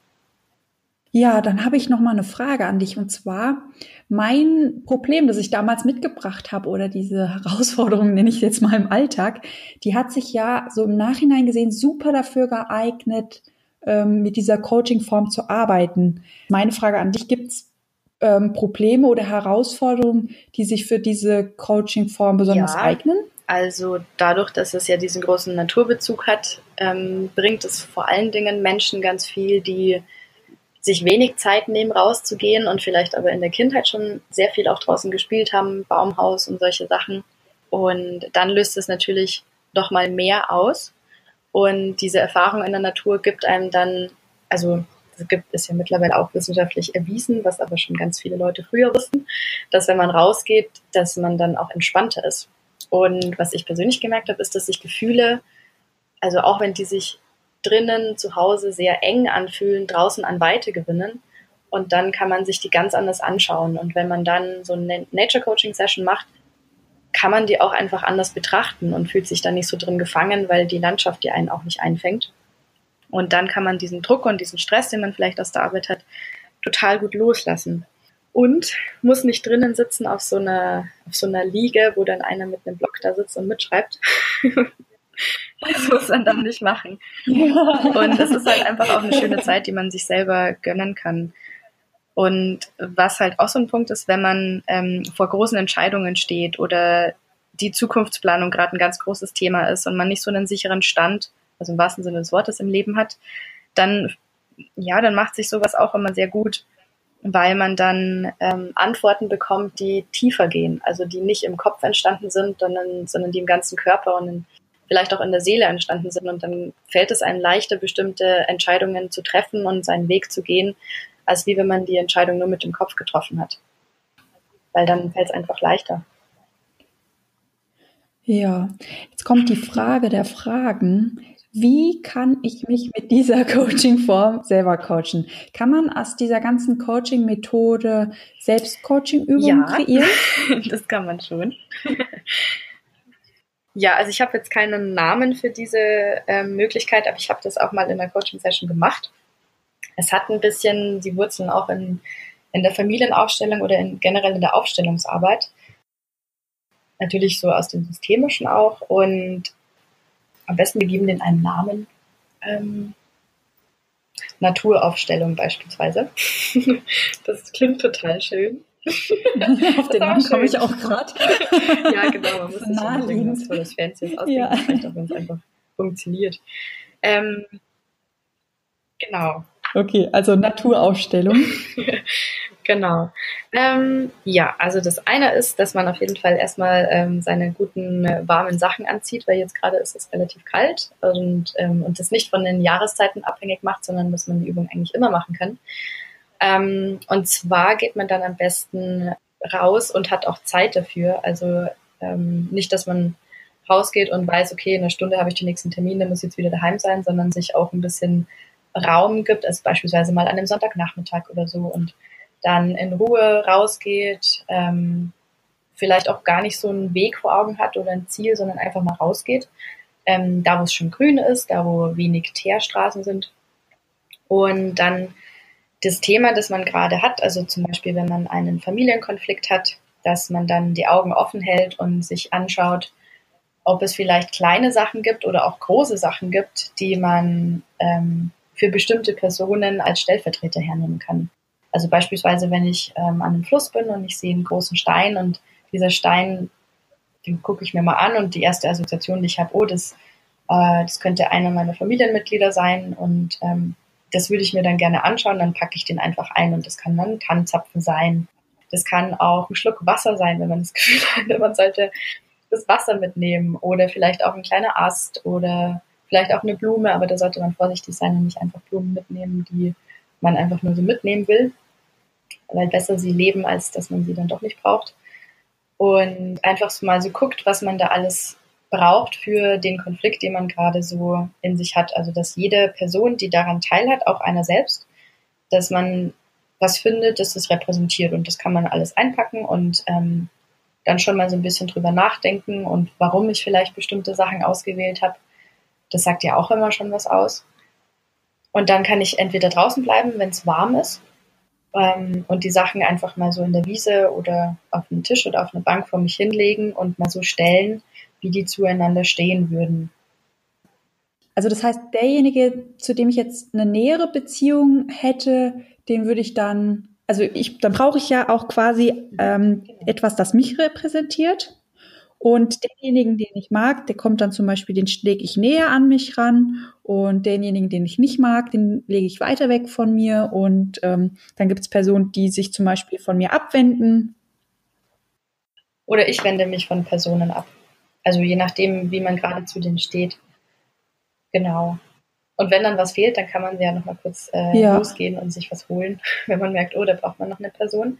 Ja, dann habe ich noch mal eine Frage an dich und zwar mein Problem, das ich damals mitgebracht habe oder diese Herausforderung nenne ich jetzt mal im Alltag, die hat sich ja so im Nachhinein gesehen super dafür geeignet, ähm, mit dieser Coaching-Form zu arbeiten. Meine Frage an dich, gibt es ähm, Probleme oder Herausforderungen, die sich für diese Coaching-Form besonders Ja. eignen? Also dadurch, dass es ja diesen großen Naturbezug hat, ähm, bringt es vor allen Dingen Menschen ganz viel, die sich wenig Zeit nehmen, rauszugehen und vielleicht aber in der Kindheit schon sehr viel auch draußen gespielt haben, Baumhaus und solche Sachen. Und dann löst es natürlich noch mal mehr aus. Und diese Erfahrung in der Natur gibt einem dann, also es gibt es ja mittlerweile auch wissenschaftlich erwiesen, was aber schon ganz viele Leute früher wussten, dass wenn man rausgeht, dass man dann auch entspannter ist. Und was ich persönlich gemerkt habe, ist, dass sich Gefühle, also auch wenn die sich drinnen zu Hause sehr eng anfühlen, draußen an Weite gewinnen. Und dann kann man sich die ganz anders anschauen. Und wenn man dann so eine Nature Coaching Session macht, kann man die auch einfach anders betrachten und fühlt sich dann nicht so drin gefangen, weil die Landschaft die einen auch nicht einfängt. Und dann kann man diesen Druck und diesen Stress, den man vielleicht aus der Arbeit hat, total gut loslassen. Und muss nicht drinnen sitzen auf so einer, auf so einer Liege, wo dann einer mit einem Block da sitzt und mitschreibt. das muss man dann nicht machen. Und es ist halt einfach auch eine schöne Zeit, die man sich selber gönnen kann. Und was halt auch so ein Punkt ist, wenn man ähm, vor großen Entscheidungen steht oder die Zukunftsplanung gerade ein ganz großes Thema ist und man nicht so einen sicheren Stand, also im wahrsten Sinne des Wortes im Leben hat, dann ja, dann macht sich sowas auch immer sehr gut, weil man dann ähm, Antworten bekommt, die tiefer gehen, also die nicht im Kopf entstanden sind, sondern, sondern die im ganzen Körper und in, vielleicht auch in der Seele entstanden sind. Und dann fällt es einem leichter, bestimmte Entscheidungen zu treffen und seinen Weg zu gehen, als wie wenn man die Entscheidung nur mit dem Kopf getroffen hat. Weil dann fällt es einfach leichter. Ja, jetzt kommt die Frage der Fragen. Wie kann ich mich mit dieser Coaching-Form selber coachen? Kann man aus dieser ganzen Coaching-Methode selbst Coaching-Übungen Ja. kreieren? das kann man schon. ja, also ich habe jetzt keinen Namen für diese ähm, Möglichkeit, aber ich habe das auch mal in einer Coaching-Session gemacht. Es hat ein bisschen die Wurzeln auch in, in der Familienaufstellung oder in, generell in der Aufstellungsarbeit. Natürlich so aus dem Systemischen auch. Und am besten wir geben den einen Namen. Ähm, Naturaufstellung beispielsweise. das klingt total schön. Auf den Namen komme ich auch gerade. Ja, genau, man muss So sich nicht irgendwas naheliegend. tolles Fancyes ausdenken, Ja. das reicht auch, wenn es einfach funktioniert. Ähm, genau, Okay, also Naturaufstellung. genau. Ähm, ja, also das eine ist, dass man auf jeden Fall erstmal ähm, seine guten, äh, warmen Sachen anzieht, weil jetzt gerade ist es relativ kalt und, ähm, und das nicht von den Jahreszeiten abhängig macht, sondern dass man die Übung eigentlich immer machen kann. Ähm, und zwar geht man dann am besten raus und hat auch Zeit dafür. Also ähm, nicht, dass man rausgeht und weiß, okay, in einer Stunde habe ich den nächsten Termin, dann muss ich jetzt wieder daheim sein, sondern sich auch ein bisschen Raum gibt, also beispielsweise mal an einem Sonntagnachmittag oder so und dann in Ruhe rausgeht, ähm, vielleicht auch gar nicht so einen Weg vor Augen hat oder ein Ziel, sondern einfach mal rausgeht. Ähm, da, wo es schon grün ist, da, wo wenig Teerstraßen sind. Und dann das Thema, das man gerade hat, also zum Beispiel, wenn man einen Familienkonflikt hat, dass man dann die Augen offen hält und sich anschaut, ob es vielleicht kleine Sachen gibt oder auch große Sachen gibt, die man ähm, für bestimmte Personen als Stellvertreter hernehmen kann. Also beispielsweise, wenn ich ähm, an einem Fluss bin und ich sehe einen großen Stein und dieser Stein, den gucke ich mir mal an und die erste Assoziation, die ich habe, oh, das, äh, das könnte einer meiner Familienmitglieder sein und ähm, das würde ich mir dann gerne anschauen, dann packe ich den einfach ein und das kann dann ein Tannenzapfen sein. Das kann auch ein Schluck Wasser sein, wenn man das Gefühl hat, man sollte das Wasser mitnehmen oder vielleicht auch ein kleiner Ast oder vielleicht auch eine Blume, aber da sollte man vorsichtig sein und nicht einfach Blumen mitnehmen, die man einfach nur so mitnehmen will, weil besser sie leben, als dass man sie dann doch nicht braucht. Und einfach so mal so guckt, was man da alles braucht für den Konflikt, den man gerade so in sich hat. Also dass jede Person, die daran teilhat, auch einer selbst, dass man was findet, das es repräsentiert und das kann man alles einpacken und ähm, dann schon mal so ein bisschen drüber nachdenken und warum ich vielleicht bestimmte Sachen ausgewählt habe. Das sagt ja auch immer schon was aus. Und dann kann ich entweder draußen bleiben, wenn es warm ist, ähm, und die Sachen einfach mal so in der Wiese oder auf einen Tisch oder auf eine Bank vor mich hinlegen und mal so stellen, wie die zueinander stehen würden. Also das heißt, derjenige, zu dem ich jetzt eine nähere Beziehung hätte, den würde ich dann, also ich, dann brauche ich ja auch quasi ähm, genau. etwas, das mich repräsentiert. Und denjenigen, den ich mag, der kommt dann zum Beispiel, den lege ich näher an mich ran. Und denjenigen, den ich nicht mag, den lege ich weiter weg von mir. Und ähm, dann gibt es Personen, die sich zum Beispiel von mir abwenden. Oder ich wende mich von Personen ab. Also je nachdem, wie man gerade zu denen steht. Genau. Und wenn dann was fehlt, dann kann man ja nochmal kurz äh, ja. losgehen und sich was holen, wenn man merkt, oh, da braucht man noch eine Person.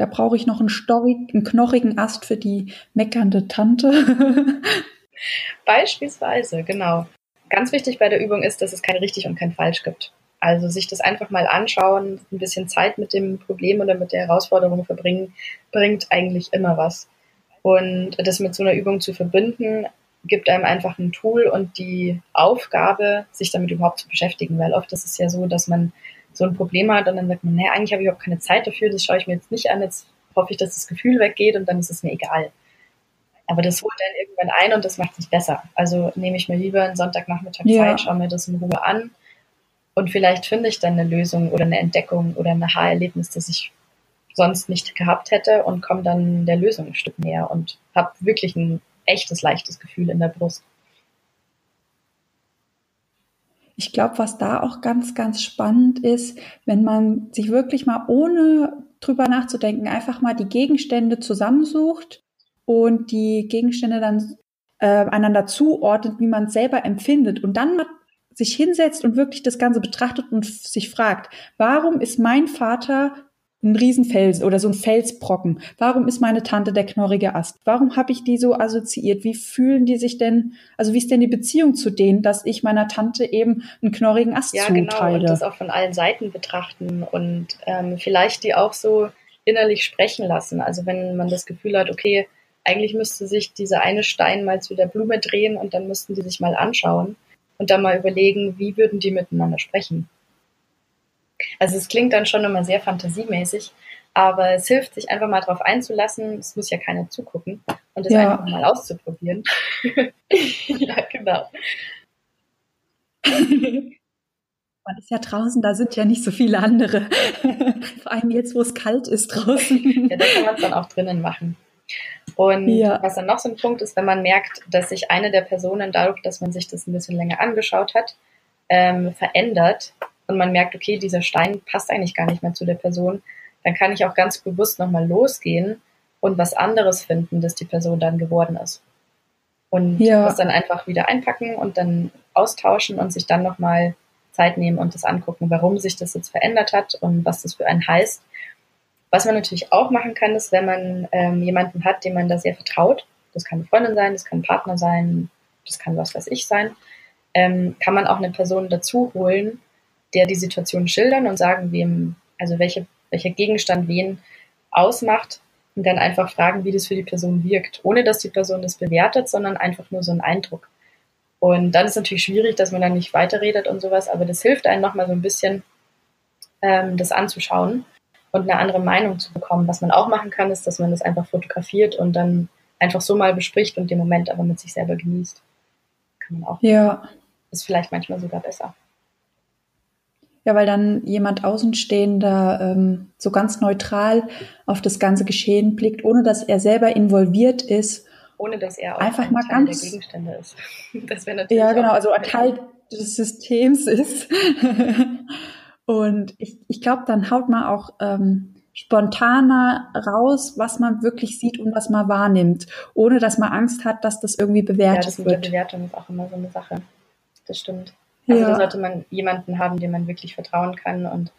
Da brauche ich noch einen, Story, einen knochigen Ast für die meckernde Tante. Beispielsweise, genau. Ganz wichtig bei der Übung ist, dass es kein richtig und kein falsch gibt. Also sich das einfach mal anschauen, ein bisschen Zeit mit dem Problem oder mit der Herausforderung verbringen, bringt eigentlich immer was. Und das mit so einer Übung zu verbinden, gibt einem einfach ein Tool und die Aufgabe, sich damit überhaupt zu beschäftigen, weil oft ist es ja so, dass man so ein Problem hat und dann sagt man, naja, eigentlich habe ich überhaupt keine Zeit dafür, das schaue ich mir jetzt nicht an, jetzt hoffe ich, dass das Gefühl weggeht und dann ist es mir egal. Aber das holt dann irgendwann ein und das macht es nicht besser. Also nehme ich mir lieber einen Sonntagnachmittag ja. Zeit, schaue mir das in Ruhe an und vielleicht finde ich dann eine Lösung oder eine Entdeckung oder ein Aha-Erlebnis, das ich sonst nicht gehabt hätte und komme dann der Lösung ein Stück näher und habe wirklich ein echtes, leichtes Gefühl in der Brust. Ich glaube, was da auch ganz, ganz spannend ist, wenn man sich wirklich mal ohne drüber nachzudenken, einfach mal die Gegenstände zusammensucht und die Gegenstände dann äh, einander zuordnet, wie man es selber empfindet und dann sich hinsetzt und wirklich das Ganze betrachtet und sich fragt, warum ist mein Vater ein Riesenfels oder so ein Felsbrocken. Warum ist meine Tante der knorrige Ast? Warum habe ich die so assoziiert? Wie fühlen die sich denn, also wie ist denn die Beziehung zu denen, dass ich meiner Tante eben einen knorrigen Ast ja, zuteile? Ja, genau, und das auch von allen Seiten betrachten und ähm, vielleicht die auch so innerlich sprechen lassen. Also wenn man das Gefühl hat, okay, eigentlich müsste sich dieser eine Stein mal zu der Blume drehen und dann müssten die sich mal anschauen und dann mal überlegen, wie würden die miteinander sprechen. Also es klingt dann schon immer sehr fantasiemäßig, aber es hilft, sich einfach mal drauf einzulassen. Es muss ja keiner zugucken und es ja. einfach mal auszuprobieren. ja, genau. Man ist ja draußen, da sind ja nicht so viele andere. Vor allem jetzt, wo es kalt ist draußen. ja, da kann man es dann auch drinnen machen. Und ja. was dann noch so ein Punkt ist, wenn man merkt, dass sich eine der Personen dadurch, dass man sich das ein bisschen länger angeschaut hat, ähm, verändert, und man merkt, okay, dieser Stein passt eigentlich gar nicht mehr zu der Person, dann kann ich auch ganz bewusst nochmal losgehen und was anderes finden, dass die Person dann geworden ist. Und ja. das dann einfach wieder einpacken und dann austauschen und sich dann nochmal Zeit nehmen und das angucken, warum sich das jetzt verändert hat und was das für einen heißt. Was man natürlich auch machen kann, ist, wenn man ähm, jemanden hat, dem man da sehr vertraut, das kann eine Freundin sein, das kann ein Partner sein, das kann was weiß ich sein, ähm, kann man auch eine Person dazu holen, der die Situation schildern und sagen, wem, also welche, welcher Gegenstand wen ausmacht und dann einfach fragen, wie das für die Person wirkt, ohne dass die Person das bewertet, sondern einfach nur so ein Eindruck. Und dann ist natürlich schwierig, dass man dann nicht weiterredet und sowas, aber das hilft einem nochmal so ein bisschen, ähm, das anzuschauen und eine andere Meinung zu bekommen. Was man auch machen kann, ist, dass man das einfach fotografiert und dann einfach so mal bespricht und den Moment aber mit sich selber genießt. Kann man auch. Ja. Ist vielleicht manchmal sogar besser. Ja, weil dann jemand Außenstehender ähm, so ganz neutral auf das ganze Geschehen blickt, ohne dass er selber involviert ist. Ohne dass er auch einfach mal Teil ganz, der Gegenstände ist. Das wäre natürlich ja, genau, also ein Teil des Systems ist. Und ich, ich glaube, dann haut man auch ähm, spontaner raus, was man wirklich sieht und was man wahrnimmt, ohne dass man Angst hat, dass das irgendwie bewertet ja, das mit wird. Der Bewertung ist auch immer so eine Sache. Das stimmt. Also ja. da sollte man jemanden haben, dem man wirklich vertrauen kann und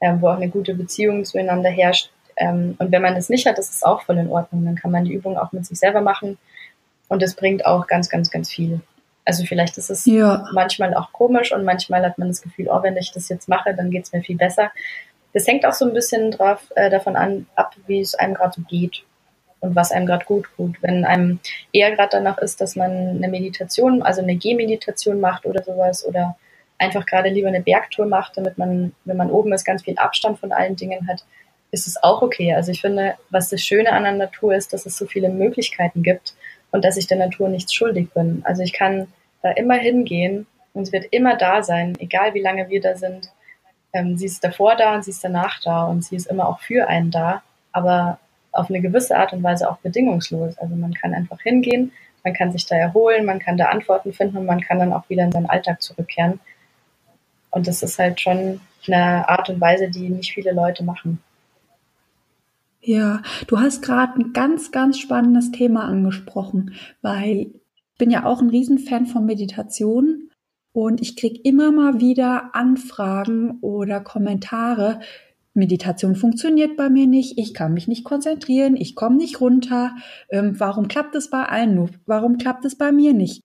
ähm, wo auch eine gute Beziehung zueinander herrscht. Ähm, und wenn man das nicht hat, das ist auch voll in Ordnung. Dann kann man die Übung auch mit sich selber machen und das bringt auch ganz, ganz, ganz viel. Also vielleicht ist es ja. manchmal auch komisch und manchmal hat man das Gefühl, oh, wenn ich das jetzt mache, dann geht es mir viel besser. Das hängt auch so ein bisschen drauf, äh, davon an, ab, wie es einem gerade so geht und was einem gerade gut tut. Wenn einem eher gerade danach ist, dass man eine Meditation, also eine Gehmeditation macht oder sowas oder einfach gerade lieber eine Bergtour macht, damit man, wenn man oben ist, ganz viel Abstand von allen Dingen hat, ist es auch okay. Also ich finde, was das Schöne an der Natur ist, dass es so viele Möglichkeiten gibt und dass ich der Natur nichts schuldig bin. Also ich kann da immer hingehen und sie wird immer da sein, egal wie lange wir da sind. Ähm, sie ist davor da und sie ist danach da und sie ist immer auch für einen da, aber auf eine gewisse Art und Weise auch bedingungslos. Also man kann einfach hingehen, man kann sich da erholen, man kann da Antworten finden und man kann dann auch wieder in seinen Alltag zurückkehren. Und das ist halt schon eine Art und Weise, die nicht viele Leute machen. Ja, du hast gerade ein ganz, ganz spannendes Thema angesprochen, weil ich bin ja auch ein Riesenfan von Meditation und ich kriege immer mal wieder Anfragen oder Kommentare. Meditation funktioniert bei mir nicht, ich kann mich nicht konzentrieren, ich komme nicht runter. Ähm, warum klappt es bei allen nur? Warum klappt es bei mir nicht?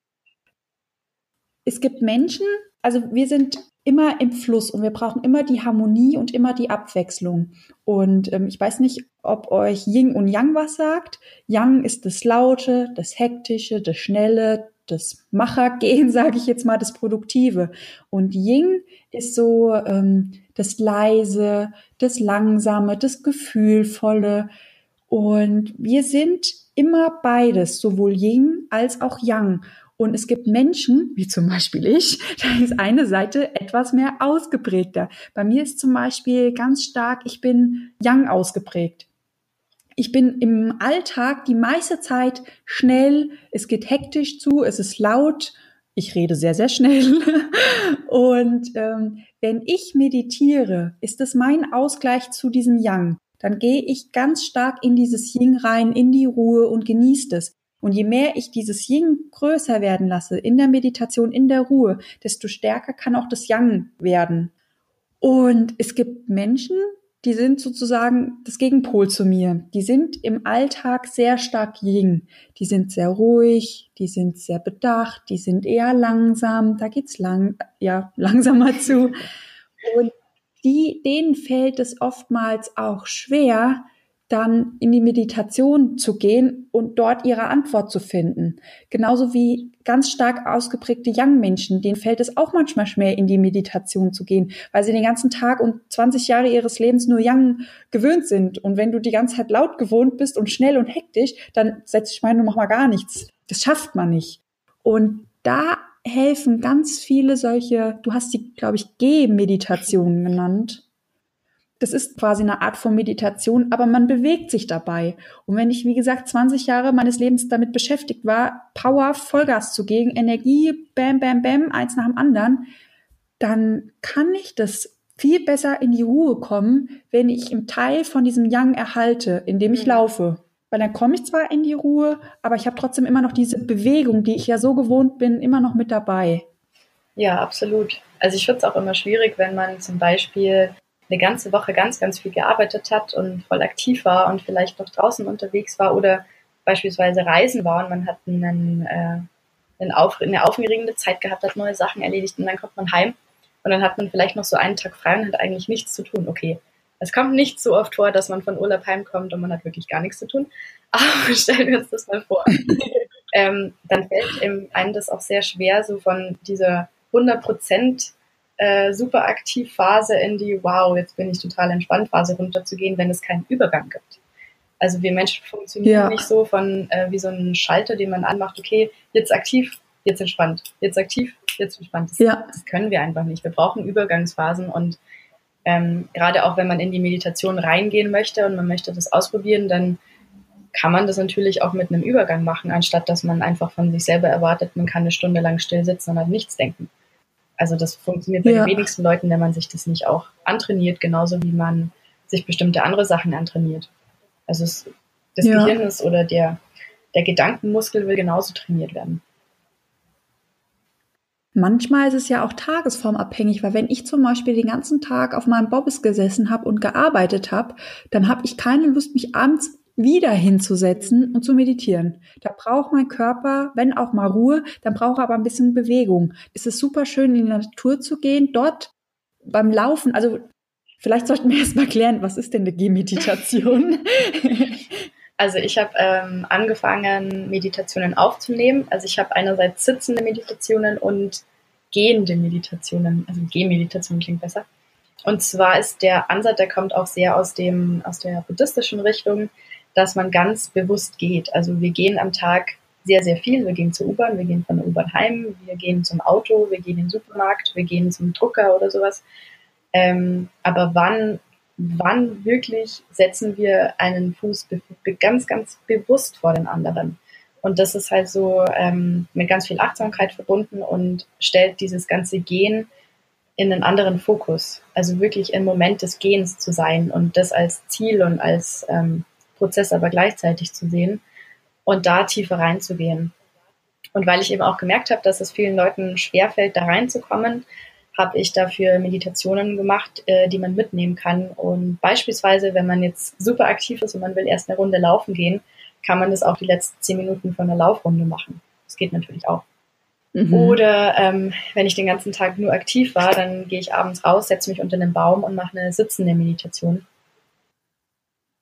Es gibt Menschen, also wir sind immer im Fluss und wir brauchen immer die Harmonie und immer die Abwechslung. Und ähm, ich weiß nicht, ob euch Yin und Yang was sagt. Yang ist das Laute, das Hektische, das Schnelle, das Machergehen, sage ich jetzt mal, das Produktive. Und Ying ist so ähm, das Leise, das Langsame, das Gefühlvolle. Und wir sind immer beides, sowohl Ying als auch Yang. Und es gibt Menschen, wie zum Beispiel ich, da ist eine Seite etwas mehr ausgeprägter. Bei mir ist zum Beispiel ganz stark, ich bin Yang ausgeprägt. Ich bin im Alltag die meiste Zeit schnell, es geht hektisch zu, es ist laut, ich rede sehr, sehr schnell. Und ähm, wenn ich meditiere, ist es mein Ausgleich zu diesem Yang. Dann gehe ich ganz stark in dieses Yin rein, in die Ruhe und genieße es. Und je mehr ich dieses Yin größer werden lasse, in der Meditation, in der Ruhe, desto stärker kann auch das Yang werden. Und es gibt Menschen, die sind sozusagen das Gegenpol zu mir. Die sind im Alltag sehr stark Yin. Die sind sehr ruhig, die sind sehr bedacht, die sind eher langsam. Da geht's lang, ja, langsamer zu. Und die, denen fällt es oftmals auch schwer, dann in die Meditation zu gehen und dort ihre Antwort zu finden. Genauso wie ganz stark ausgeprägte Young-Menschen, denen fällt es auch manchmal schwer, in die Meditation zu gehen, weil sie den ganzen Tag und 20 Jahre ihres Lebens nur Young gewöhnt sind. Und wenn du die ganze Zeit laut gewohnt bist und schnell und hektisch, dann setz dich mal und mach mal gar nichts. Das schafft man nicht. Und da helfen ganz viele solche, du hast die, glaube ich, G-Meditationen genannt das ist quasi eine Art von Meditation, aber man bewegt sich dabei. Und wenn ich, wie gesagt, 20 Jahre meines Lebens damit beschäftigt war, Power, Vollgas zu geben, Energie, bam, bam, bam, eins nach dem anderen, dann kann ich das viel besser in die Ruhe kommen, wenn ich im Teil von diesem Yang erhalte, indem ich mhm. laufe. Weil dann komme ich zwar in die Ruhe, aber ich habe trotzdem immer noch diese Bewegung, die ich ja so gewohnt bin, immer noch mit dabei. Ja, absolut. Also ich finde es auch immer schwierig, wenn man zum Beispiel eine ganze Woche ganz, ganz viel gearbeitet hat und voll aktiv war und vielleicht noch draußen unterwegs war oder beispielsweise reisen war und man hat einen, äh, einen auf, eine aufregende Zeit gehabt, hat neue Sachen erledigt und dann kommt man heim und dann hat man vielleicht noch so einen Tag frei und hat eigentlich nichts zu tun. Okay, es kommt nicht so oft vor, dass man von Urlaub heimkommt und man hat wirklich gar nichts zu tun. Aber stellen wir uns das mal vor. ähm, dann fällt einem das auch sehr schwer, so von dieser 100 Prozent äh, super aktiv Phase in die Wow, jetzt bin ich total entspannt Phase runterzugehen, wenn es keinen Übergang gibt. Also wir Menschen funktionieren ja. nicht so von äh, wie so ein Schalter, den man anmacht, okay, jetzt aktiv, jetzt entspannt, jetzt aktiv, jetzt entspannt. Das, ja. das können wir einfach nicht. Wir brauchen Übergangsphasen und ähm, gerade auch wenn man in die Meditation reingehen möchte und man möchte das ausprobieren, dann kann man das natürlich auch mit einem Übergang machen, anstatt dass man einfach von sich selber erwartet, man kann eine Stunde lang still sitzen und an nichts denken. Also das funktioniert bei ja. den wenigsten Leuten, wenn man sich das nicht auch antrainiert, genauso wie man sich bestimmte andere Sachen antrainiert. Also es, das ja. Gehirn ist oder der, der Gedankenmuskel will genauso trainiert werden. Manchmal ist es ja auch tagesformabhängig, weil wenn ich zum Beispiel den ganzen Tag auf meinem Bobbes gesessen habe und gearbeitet habe, dann habe ich keine Lust, mich abends wieder hinzusetzen und zu meditieren. Da braucht mein Körper, wenn auch mal Ruhe, dann braucht er aber ein bisschen Bewegung. Es ist super schön, in die Natur zu gehen, dort beim Laufen, also vielleicht sollten wir erst mal klären, was ist denn eine Gehmeditation? Also ich habe ähm, angefangen, Meditationen aufzunehmen. Also ich habe einerseits sitzende Meditationen und gehende Meditationen, also Gehmeditation klingt besser. Und zwar ist der Ansatz, der kommt auch sehr aus dem, aus der buddhistischen Richtung, dass man ganz bewusst geht. Also wir gehen am Tag sehr, sehr viel. Wir gehen zur U-Bahn, wir gehen von der U-Bahn heim, wir gehen zum Auto, wir gehen in den Supermarkt, wir gehen zum Drucker oder sowas. Ähm, aber wann, wann wirklich setzen wir einen Fuß ganz, ganz bewusst vor den anderen? Und das ist halt so ähm, mit ganz viel Achtsamkeit verbunden und stellt dieses ganze Gehen in einen anderen Fokus. Also wirklich im Moment des Gehens zu sein und das als Ziel und als ähm, Prozess aber gleichzeitig zu sehen und da tiefer reinzugehen. Und weil ich eben auch gemerkt habe, dass es vielen Leuten schwerfällt, da reinzukommen, habe ich dafür Meditationen gemacht, äh, die man mitnehmen kann. Und beispielsweise, wenn man jetzt super aktiv ist und man will erst eine Runde laufen gehen, kann man das auch die letzten zehn Minuten von der Laufrunde machen. Das geht natürlich auch. Mhm. Oder ähm, wenn ich den ganzen Tag nur aktiv war, dann gehe ich abends raus, setze mich unter einen Baum und mache eine sitzende Meditation.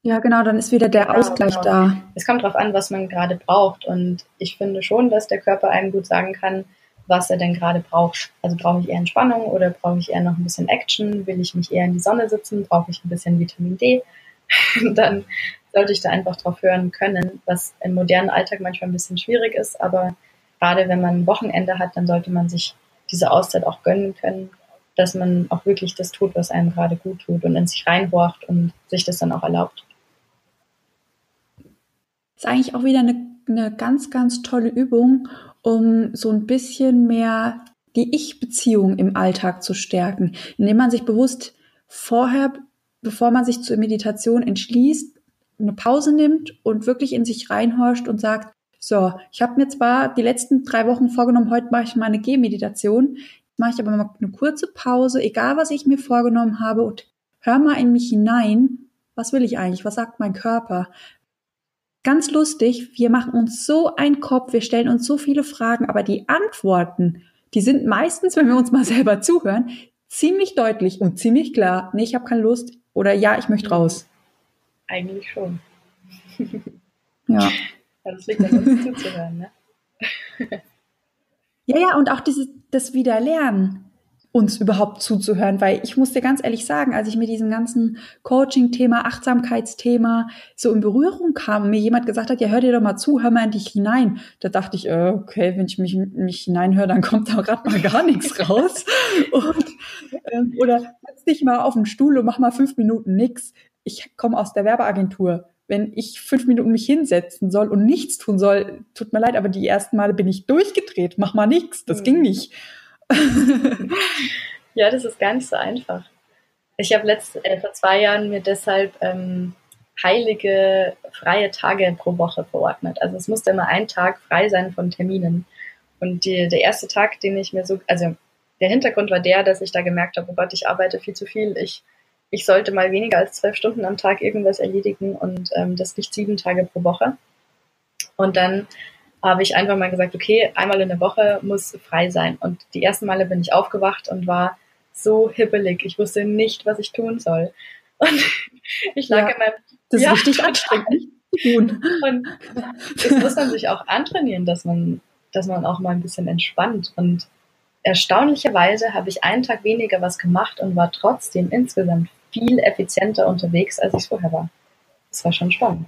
Ja, genau, dann ist wieder der genau, Ausgleich genau. da. Es kommt darauf an, was man gerade braucht. Und ich finde schon, dass der Körper einem gut sagen kann, was er denn gerade braucht. Also brauche ich eher Entspannung oder brauche ich eher noch ein bisschen Action? Will ich mich eher in die Sonne sitzen? Brauche ich ein bisschen Vitamin D? dann sollte ich da einfach drauf hören können, was im modernen Alltag manchmal ein bisschen schwierig ist, aber gerade wenn man ein Wochenende hat, dann sollte man sich diese Auszeit auch gönnen können, dass man auch wirklich das tut, was einem gerade gut tut und in sich reinhorcht und sich das dann auch erlaubt. Ist eigentlich auch wieder eine, eine ganz, ganz tolle Übung, um so ein bisschen mehr die Ich-Beziehung im Alltag zu stärken, indem man sich bewusst vorher, bevor man sich zur Meditation entschließt, eine Pause nimmt und wirklich in sich reinhorcht und sagt, so, ich habe mir zwar die letzten drei Wochen vorgenommen, heute mache ich mal eine Gehmeditation, mache ich aber mal eine kurze Pause, egal was ich mir vorgenommen habe und hör mal in mich hinein, was will ich eigentlich, was sagt mein Körper? Ganz lustig, wir machen uns so einen Kopf, wir stellen uns so viele Fragen, aber die Antworten, die sind meistens, wenn wir uns mal selber zuhören, ziemlich deutlich und ziemlich klar. Nee, ich habe keine Lust oder ja, ich möchte raus. Eigentlich schon. ja. ja. Das liegt an uns zuzuhören, ne? ja, ja, und auch dieses, das Wiederlernen uns überhaupt zuzuhören, weil ich muss dir ganz ehrlich sagen, als ich mit diesem ganzen Coaching-Thema, Achtsamkeitsthema so in Berührung kam und mir jemand gesagt hat, ja, hör dir doch mal zu, hör mal in dich hinein, da dachte ich, äh, okay, wenn ich mich, mich hineinhöre, dann kommt da gerade mal gar nichts raus. Und, ähm, oder setz dich mal auf den Stuhl und mach mal fünf Minuten nix ich komme aus der Werbeagentur. Wenn ich fünf Minuten mich hinsetzen soll und nichts tun soll, tut mir leid, aber die ersten Male bin ich durchgedreht, mach mal nichts, das mhm. ging nicht. ja, das ist gar nicht so einfach. Ich habe äh, vor zwei Jahren mir deshalb ähm, heilige freie Tage pro Woche verordnet. Also es musste immer ein Tag frei sein von Terminen. Und die, der erste Tag, den ich mir so, also der Hintergrund war der, dass ich da gemerkt habe, oh Gott, ich arbeite viel zu viel, ich ich sollte mal weniger als zwölf Stunden am Tag irgendwas erledigen und ähm, das nicht sieben Tage pro Woche. Und dann habe ich einfach mal gesagt, okay, einmal in der Woche muss frei sein. Und die ersten Male bin ich aufgewacht und war so hibbelig. Ich wusste nicht, was ich tun soll. Und ich lag ja, in meinem. Das ist ja, richtig anstrengend. Und das muss man sich auch antrainieren, dass man, dass man auch mal ein bisschen entspannt. Und erstaunlicherweise habe ich einen Tag weniger was gemacht und war trotzdem insgesamt viel effizienter unterwegs, als ich vorher war. Das war schon spannend.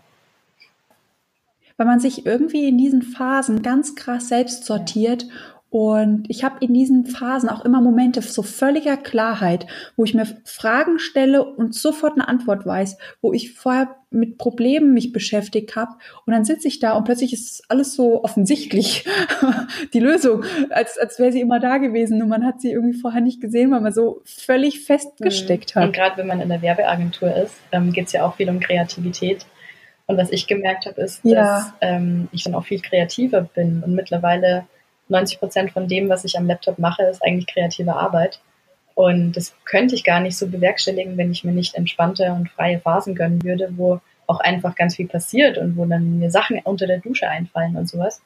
Weil man sich irgendwie in diesen Phasen ganz krass selbst sortiert. Und ich habe in diesen Phasen auch immer Momente so völliger Klarheit, wo ich mir Fragen stelle und sofort eine Antwort weiß, wo ich vorher mit Problemen mich beschäftigt habe und dann sitze ich da und plötzlich ist alles so offensichtlich, die Lösung, als, als wäre sie immer da gewesen und man hat sie irgendwie vorher nicht gesehen, weil man so völlig festgesteckt mhm. hat. Und gerade wenn man in der Werbeagentur ist, ähm, geht es ja auch viel um Kreativität. Und was ich gemerkt habe, ist, ja. dass ähm, ich dann auch viel kreativer bin und mittlerweile 90 Prozent von dem, was ich am Laptop mache, ist eigentlich kreative Arbeit. Und das könnte ich gar nicht so bewerkstelligen, wenn ich mir nicht entspannte und freie Phasen gönnen würde, wo auch einfach ganz viel passiert und wo dann mir Sachen unter der Dusche einfallen und sowas.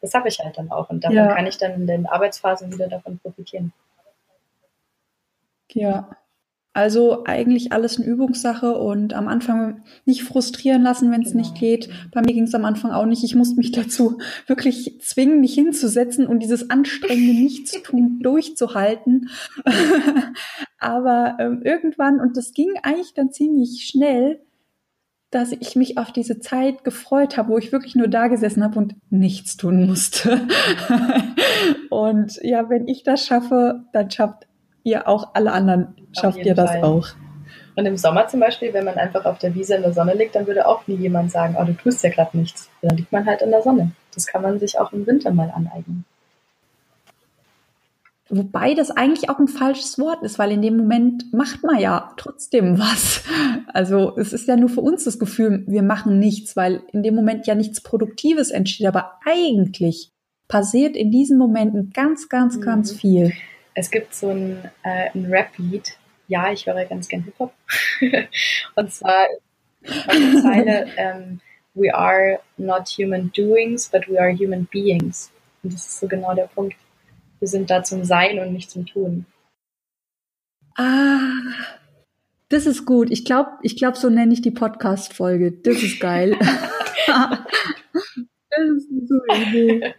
Das habe ich halt dann auch. Und davon ja. kann ich dann in den Arbeitsphasen wieder davon profitieren. Ja. Also eigentlich alles eine Übungssache und am Anfang nicht frustrieren lassen, wenn es genau. nicht geht. Bei mir ging es am Anfang auch nicht. Ich musste mich dazu wirklich zwingen, mich hinzusetzen und dieses anstrengende Nichtstun durchzuhalten. Aber ähm, irgendwann, und das ging eigentlich dann ziemlich schnell, dass ich mich auf diese Zeit gefreut habe, wo ich wirklich nur da gesessen habe und nichts tun musste. und ja, wenn ich das schaffe, dann schafft ihr auch alle anderen, schafft ihr das Fall. auch. Und im Sommer zum Beispiel, wenn man einfach auf der Wiese in der Sonne liegt, dann würde auch nie jemand sagen, oh, du tust ja gerade nichts. Dann liegt man halt in der Sonne. Das kann man sich auch im Winter mal aneignen. Wobei das eigentlich auch ein falsches Wort ist, weil in dem Moment macht man ja trotzdem was. Also es ist ja nur für uns das Gefühl, wir machen nichts, weil in dem Moment ja nichts Produktives entsteht. Aber eigentlich passiert in diesen Momenten ganz, ganz, mhm. ganz viel. Es gibt so ein, äh, ein Rap-Lied. Ja, ich höre ganz gern Hip-Hop. Und zwar die Zeile, ähm, We are not human doings, but we are human beings. Und das ist so genau der Punkt wir sind da zum Sein und nicht zum Tun. Ah, das ist gut. Ich glaube, ich glaube, so nenne ich die Podcast-Folge. Das ist geil. das ist eine super Idee.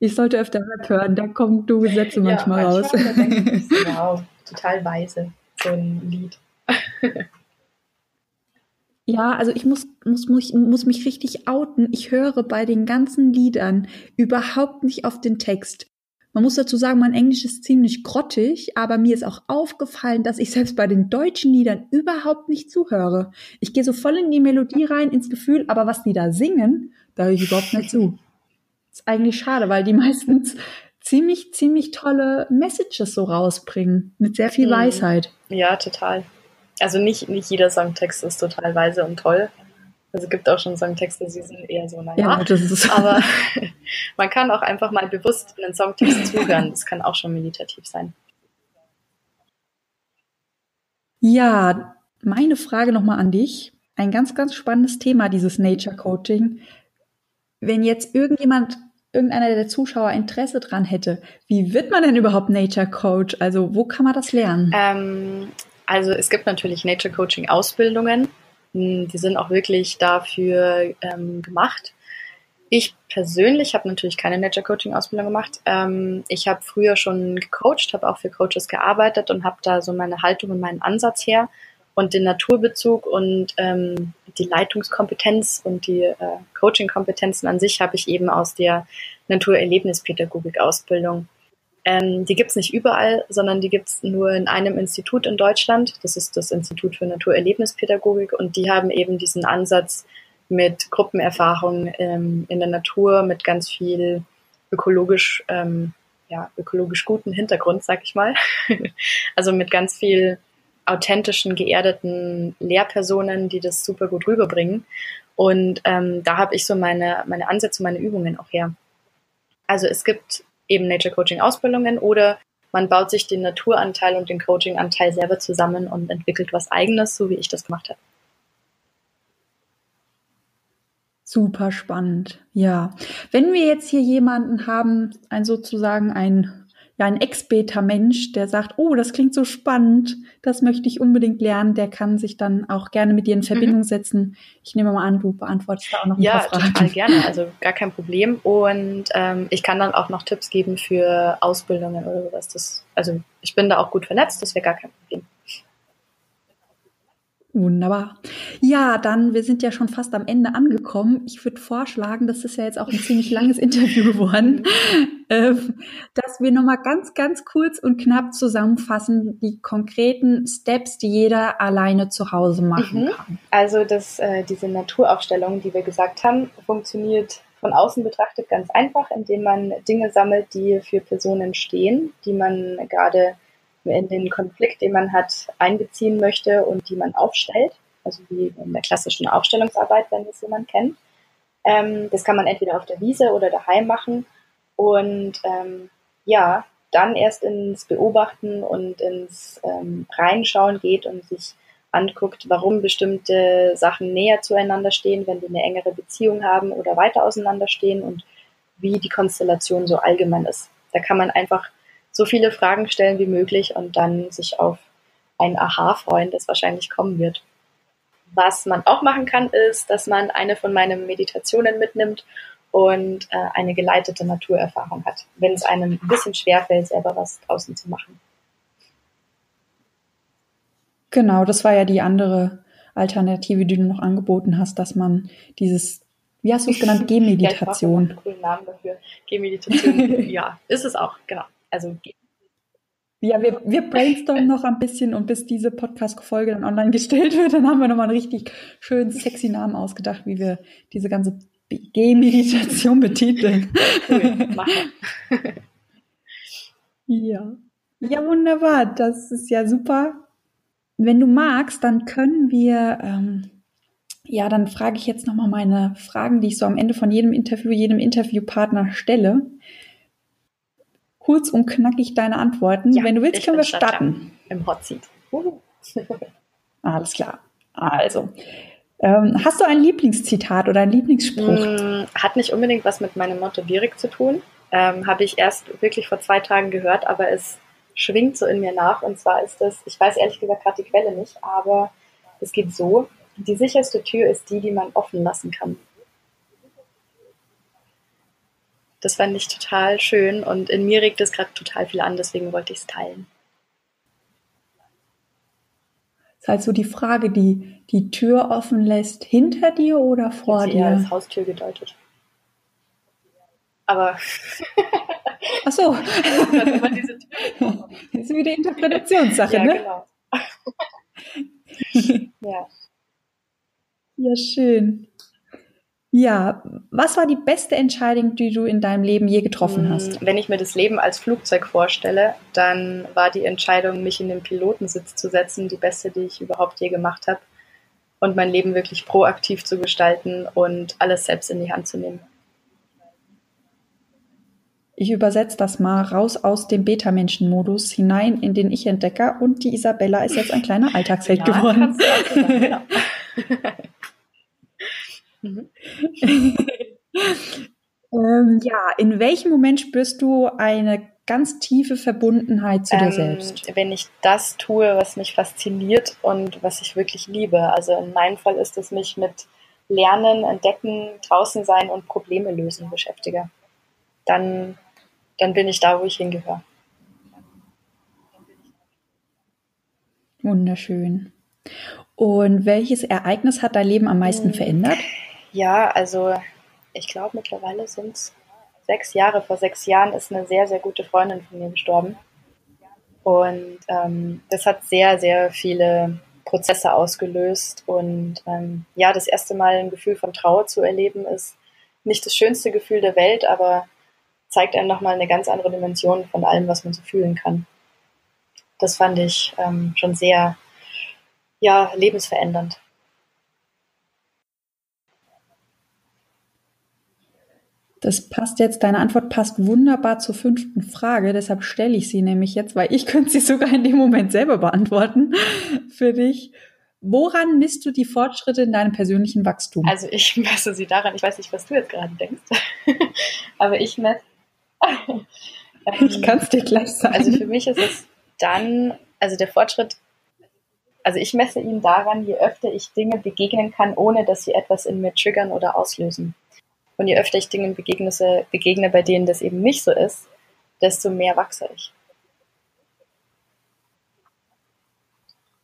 Ich sollte öfter Rap hören, da kommen du Gesetze manchmal, ja, manchmal raus. Ich, wow, total weise, so ein Lied. Ja, also ich muss, muss, muss, muss mich richtig outen. Ich höre bei den ganzen Liedern überhaupt nicht auf den Text. Man muss dazu sagen, mein Englisch ist ziemlich grottig, aber mir ist auch aufgefallen, dass ich selbst bei den deutschen Liedern überhaupt nicht zuhöre. Ich gehe so voll in die Melodie rein, ins Gefühl, aber was die da singen, da höre ich überhaupt nicht zu. Ist eigentlich schade, weil die meistens ziemlich, ziemlich tolle Messages so rausbringen, mit sehr viel mhm. Weisheit. Ja, total. Also nicht, nicht jeder Songtext ist total weise und toll, also es gibt auch schon Songtexte, die sind eher so, naja. Ja, das ist aber man kann auch einfach mal bewusst einen Songtext zuhören. Das kann auch schon meditativ sein. Ja, meine Frage nochmal an dich. Ein ganz, ganz spannendes Thema, dieses Nature Coaching. Wenn jetzt irgendjemand, irgendeiner der Zuschauer Interesse dran hätte, wie wird man denn überhaupt Nature Coach? Also wo kann man das lernen? Ähm, also es gibt natürlich Nature Coaching Ausbildungen. Hm, die sind auch wirklich dafür ähm, gemacht. Ich persönlich habe natürlich keine Nature Coaching Ausbildung gemacht. Ähm, ich habe früher schon gecoacht, habe auch für Coaches gearbeitet und habe da so meine Haltung und meinen Ansatz her und den Naturbezug und ähm, die Leitungskompetenz und die äh, Coaching-Kompetenzen an sich habe ich eben aus der Naturerlebnispädagogik-Ausbildung ähm, die gibt es nicht überall, sondern die gibt es nur in einem Institut in Deutschland. Das ist das Institut für Naturerlebnispädagogik und die haben eben diesen Ansatz mit Gruppenerfahrung ähm, in der Natur, mit ganz viel ökologisch, ähm, ja, ökologisch guten Hintergrund, sag ich mal. also mit ganz viel authentischen, geerdeten Lehrpersonen, die das super gut rüberbringen. Und ähm, da habe ich so meine, meine Ansätze, meine Übungen auch her. Also es gibt eben Nature Coaching Ausbildungen oder man baut sich den Naturanteil und den Coaching-Anteil selber zusammen und entwickelt was eigenes, so wie ich das gemacht habe. Super spannend. Ja. Wenn wir jetzt hier jemanden haben, ein sozusagen ein ja, ein Ex-Beta-Mensch, der sagt, oh, das klingt so spannend, das möchte ich unbedingt lernen, der kann sich dann auch gerne mit dir in Verbindung mhm. setzen. Ich nehme mal an, du beantwortest da auch noch ein ja, paar Fragen. Ja, total gerne, also gar kein Problem. Und ähm, ich kann dann auch noch Tipps geben für Ausbildungen oder sowas. Das, also ich bin da auch gut vernetzt, das wäre gar kein Problem. Wunderbar. Ja, dann, wir sind ja schon fast am Ende angekommen. Ich würde vorschlagen, das ist ja jetzt auch ein ziemlich langes Interview geworden, äh, dass wir nochmal ganz, ganz kurz und knapp zusammenfassen, die konkreten Steps, die jeder alleine zu Hause machen mhm. kann. Also das, äh, diese Naturaufstellung, die wir gesagt haben, funktioniert von außen betrachtet ganz einfach, indem man Dinge sammelt, die für Personen stehen, die man gerade in den Konflikt, den man hat, einbeziehen möchte und die man aufstellt. Also wie in der klassischen Aufstellungsarbeit, wenn das jemand kennt. Ähm, das kann man entweder auf der Wiese oder daheim machen. Und ähm, ja, dann erst ins Beobachten und ins ähm, Reinschauen geht und sich anguckt, warum bestimmte Sachen näher zueinander stehen, wenn die eine engere Beziehung haben oder weiter auseinander stehen und wie die Konstellation so allgemein ist. Da kann man einfach so viele Fragen stellen wie möglich und dann sich auf ein Aha-Freund, das wahrscheinlich kommen wird. Was man auch machen kann, ist, dass man eine von meinen Meditationen mitnimmt und äh, eine geleitete Naturerfahrung hat, wenn es einem ein bisschen schwerfällt, selber was draußen zu machen. Genau, das war ja die andere Alternative, die du noch angeboten hast, dass man dieses, wie hast du es genannt, Gehmeditation. ja, ich coolen Namen dafür. Gehmeditation, ja, ist es auch, genau. Also ja, wir, wir brainstormen noch ein bisschen und bis diese Podcast-Folge dann online gestellt wird, dann haben wir nochmal einen richtig schönen, sexy Namen ausgedacht, wie wir diese ganze Gehmeditation betiteln. Cool, machen. ja. Ja, wunderbar. Das ist ja super. Wenn du magst, dann können wir, ähm, ja, dann frage ich jetzt nochmal meine Fragen, die ich so am Ende von jedem Interview, jedem Interviewpartner stelle. Kurz und knackig deine Antworten. Ja, Wenn du willst, können wir starten. Im Hot Seat. Alles klar. Also, ähm, hast du ein Lieblingszitat oder ein Lieblingsspruch? Mm, hat nicht unbedingt was mit meinem Motto Direkt zu tun. Ähm, Habe ich erst wirklich vor zwei Tagen gehört, aber es schwingt so in mir nach. Und zwar ist das, ich weiß ehrlich gesagt gerade die Quelle nicht, aber es geht so, die sicherste Tür ist die, die man offen lassen kann. Das fand ich total schön und in mir regt es gerade total viel an, deswegen wollte ich es teilen. Das ist halt so die Frage, die die Tür offen lässt, hinter dir oder vor dir? Ja, als Haustür gedeutet. Aber Ach so. Das ist wieder Interpretationssache, ja, ne? Genau. ja. Ja, schön. Ja, was war die beste Entscheidung, die du in deinem Leben je getroffen hm, hast? Wenn ich mir das Leben als Flugzeug vorstelle, dann war die Entscheidung, mich in den Pilotensitz zu setzen, die beste, die ich überhaupt je gemacht habe. Und mein Leben wirklich proaktiv zu gestalten und alles selbst in die Hand zu nehmen. Ich übersetze das mal raus aus dem Beta-Menschen-Modus hinein in den Ich-Entdecker und die Isabella ist jetzt ein kleiner Alltagsheld ja, geworden. Mhm. ähm, ja, in welchem Moment spürst du eine ganz tiefe Verbundenheit zu ähm, dir selbst? Wenn ich das tue, was mich fasziniert und was ich wirklich liebe. Also in meinem Fall ist es mich mit Lernen, Entdecken, draußen sein und Probleme lösen beschäftige. Dann dann bin ich da, wo ich hingehöre. Wunderschön. Und welches Ereignis hat dein Leben am meisten hm. verändert? Ja, also ich glaube mittlerweile sind es sechs Jahre. Vor sechs Jahren ist eine sehr, sehr gute Freundin von mir gestorben. Und ähm, das hat sehr, sehr viele Prozesse ausgelöst. Und ähm, ja, das erste Mal ein Gefühl von Trauer zu erleben, ist nicht das schönste Gefühl der Welt, aber zeigt einem nochmal eine ganz andere Dimension von allem, was man so fühlen kann. Das fand ich ähm, schon sehr, ja, lebensverändernd. Das passt jetzt, deine Antwort passt wunderbar zur fünften Frage, deshalb stelle ich sie nämlich jetzt, weil ich könnte sie sogar in dem Moment selber beantworten für dich. Woran misst du die Fortschritte in deinem persönlichen Wachstum? Also ich messe sie daran, ich weiß nicht, was du jetzt gerade denkst, aber ich messe ich kann es dir gleich sagen. Also für mich ist es dann, also der Fortschritt, also ich messe ihn daran, je öfter ich Dinge begegnen kann, ohne dass sie etwas in mir triggern oder auslösen. Und je öfter ich Dingen begegne, begegne, bei denen das eben nicht so ist, desto mehr wachse ich.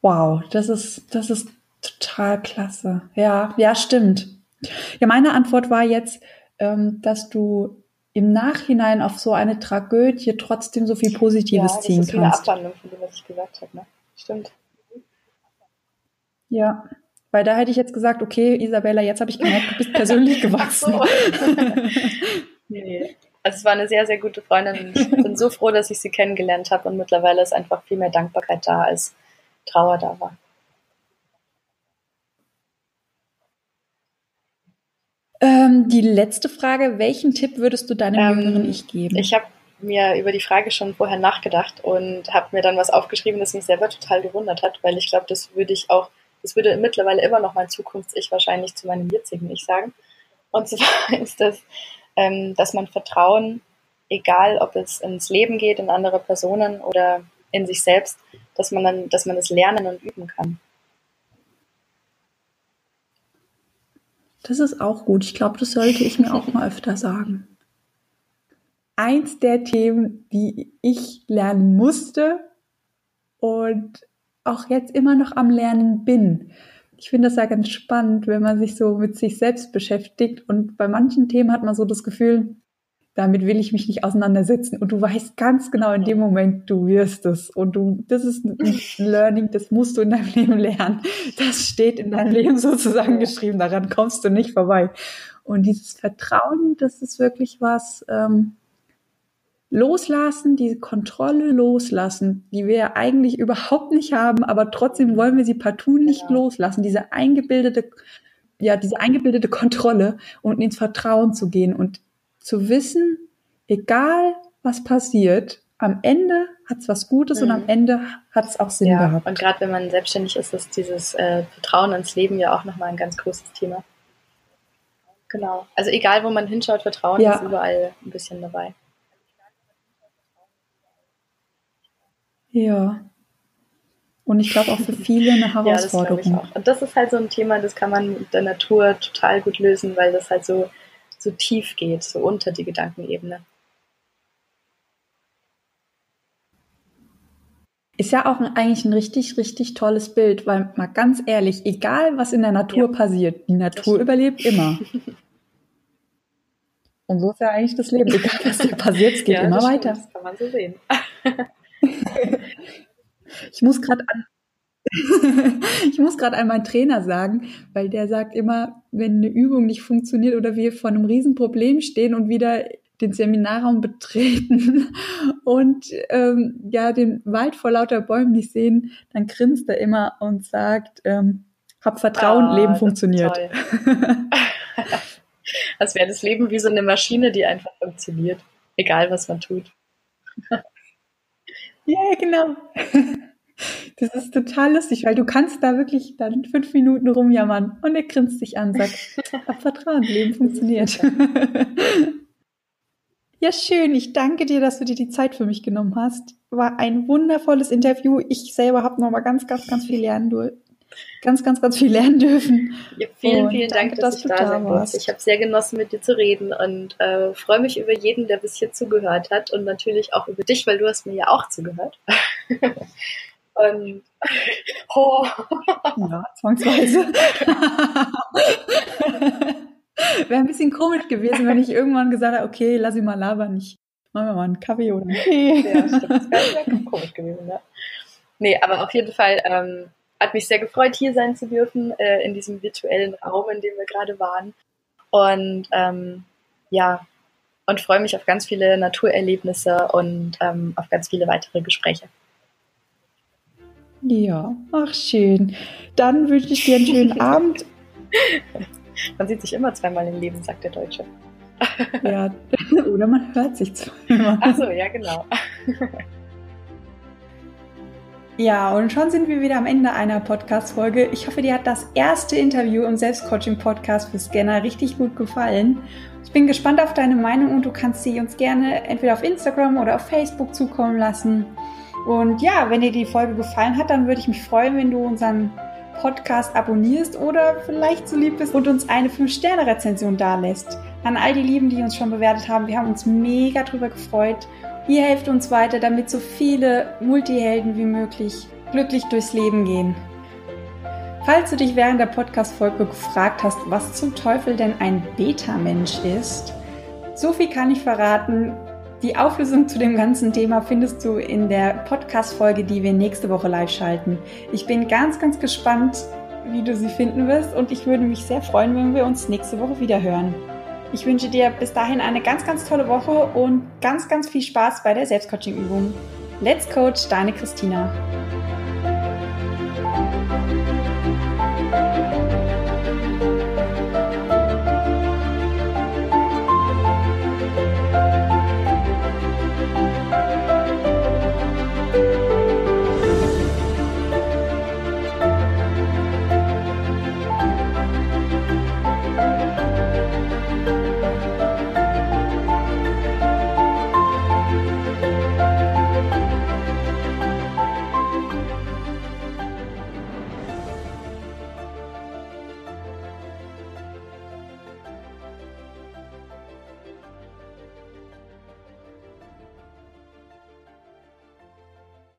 Wow, das ist, das ist total klasse. Ja, ja, stimmt. Ja, meine Antwort war jetzt, ähm, dass du im Nachhinein auf so eine Tragödie trotzdem so viel Positives ja, ziehen kannst. Ja, das ist eine Abwandlung von dem, was ich gesagt habe. Ne? Stimmt. Ja, weil da hätte ich jetzt gesagt, okay, Isabella, jetzt habe ich gemerkt, du bist persönlich gewachsen. Nee. Also es war eine sehr, sehr gute Freundin. Ich bin so froh, dass ich sie kennengelernt habe und mittlerweile ist einfach viel mehr Dankbarkeit da, als Trauer da war. Ähm, die letzte Frage, welchen Tipp würdest du deinem ähm, jüngeren Ich geben? Ich habe mir über die Frage schon vorher nachgedacht und habe mir dann was aufgeschrieben, das mich selber total gewundert hat, weil ich glaube, das würde ich auch, das würde mittlerweile immer noch mein Zukunfts-Ich wahrscheinlich zu meinem jetzigen Ich sagen. Und zwar ist das, ähm, dass man Vertrauen, egal ob es ins Leben geht, in andere Personen oder in sich selbst, dass man dann, dass man es lernen und üben kann. Das ist auch gut. Ich glaube, das sollte ich mir auch mal öfter sagen. Eins der Themen, die ich lernen musste und auch jetzt immer noch am Lernen bin. Ich finde das ja ganz spannend, wenn man sich so mit sich selbst beschäftigt und bei manchen Themen hat man so das Gefühl, damit will ich mich nicht auseinandersetzen. Und du weißt ganz genau in dem Moment, du wirst es. Und du, das ist ein Learning, das musst du in deinem Leben lernen. Das steht in deinem Leben sozusagen geschrieben. Daran kommst du nicht vorbei. Und dieses Vertrauen, das ist wirklich was, ähm, loslassen, diese Kontrolle loslassen, die wir ja eigentlich überhaupt nicht haben, aber trotzdem wollen wir sie partout nicht genau. loslassen. Diese eingebildete, ja, diese eingebildete Kontrolle und ins Vertrauen zu gehen und zu wissen, egal was passiert, am Ende hat es was Gutes mhm. und am mhm. Ende hat es auch Sinn ja, gehabt. Und gerade wenn man selbstständig ist, ist dieses äh, Vertrauen ins Leben ja auch nochmal ein ganz großes Thema. Genau. Also egal, wo man hinschaut, Vertrauen ja. ist überall ein bisschen dabei. Ja. Und ich glaube auch für viele eine Herausforderung. ja, das ich auch. Und das ist halt so ein Thema, das kann man mit der Natur total gut lösen, weil das halt so so tief geht, so unter die Gedankenebene. Ist ja auch ein, eigentlich ein richtig, richtig tolles Bild, weil mal ganz ehrlich, egal was in der Natur ja. passiert, die Natur überlebt immer. Und so ist ja eigentlich das Leben. Egal was dir passiert, es geht ja, immer weiter. Das kann man so sehen. ich muss gerade an, ich muss gerade an meinen Trainer sagen, weil der sagt immer, wenn eine Übung nicht funktioniert oder wir vor einem Riesenproblem stehen und wieder den Seminarraum betreten und ähm, ja den Wald vor lauter Bäumen nicht sehen, dann grinst er immer und sagt, ähm, hab Vertrauen, oh, Leben funktioniert. Als wäre das Leben wie so eine Maschine, die einfach funktioniert, egal was man tut. Ja, genau. Das ist total lustig, weil du kannst da wirklich dann fünf Minuten rumjammern und er grinst dich an, sagt, hab Vertrauen, Leben funktioniert. Ja, schön. Ich danke dir, dass du dir die Zeit für mich genommen hast. War ein wundervolles Interview. Ich selber habe noch mal ganz, ganz, ganz viel lernen. Ganz, ganz, ganz viel lernen dürfen. Ja, vielen, vielen Dank, dass, dass ich da sein durfte. Ich habe sehr genossen, mit dir zu reden und äh, freue mich über jeden, der bis hier zugehört hat und natürlich auch über dich, weil du hast mir ja auch zugehört. Und oh. Ja, zwangsweise. Wäre ein bisschen komisch gewesen, wenn ich irgendwann gesagt hätte, okay, lass ihn mal labern, ich machen wir mal einen Kaffee oder einen Tee. Ja, stimmt. Das wäre komisch gewesen, ja. Nee, aber auf jeden Fall ähm, hat mich sehr gefreut, hier sein zu dürfen, äh, in diesem virtuellen Raum, in dem wir gerade waren. Und ähm, ja, und freue mich auf ganz viele Naturerlebnisse und ähm, auf ganz viele weitere Gespräche. Ja, ach schön. Dann wünsche ich dir einen schönen Abend. Man sieht sich immer zweimal im Leben, sagt der Deutsche. ja, oder man hört sich zweimal. Ach so, ja, genau. Ja, und schon sind wir wieder am Ende einer Podcast-Folge. Ich hoffe, dir hat das erste Interview im Selbstcoaching-Podcast für Scanner richtig gut gefallen. Ich bin gespannt auf deine Meinung und du kannst sie uns gerne entweder auf Instagram oder auf Facebook zukommen lassen. Und ja, wenn dir die Folge gefallen hat, dann würde ich mich freuen, wenn du unseren Podcast abonnierst oder vielleicht so lieb bist und uns eine 5-Sterne-Rezension dalässt. An all die Lieben, die uns schon bewertet haben, wir haben uns mega drüber gefreut. Ihr helft uns weiter, damit so viele Multihelden wie möglich glücklich durchs Leben gehen. Falls du dich während der Podcast-Folge gefragt hast, was zum Teufel denn ein Beta-Mensch ist, so viel kann ich verraten. Die Auflösung zu dem ganzen Thema findest du in der Podcast-Folge, die wir nächste Woche live schalten. Ich bin ganz, ganz gespannt, wie du sie finden wirst und ich würde mich sehr freuen, wenn wir uns nächste Woche wieder hören. Ich wünsche dir bis dahin eine ganz, ganz tolle Woche und ganz, ganz viel Spaß bei der Selbstcoaching-Übung. Let's Coach, deine Christina.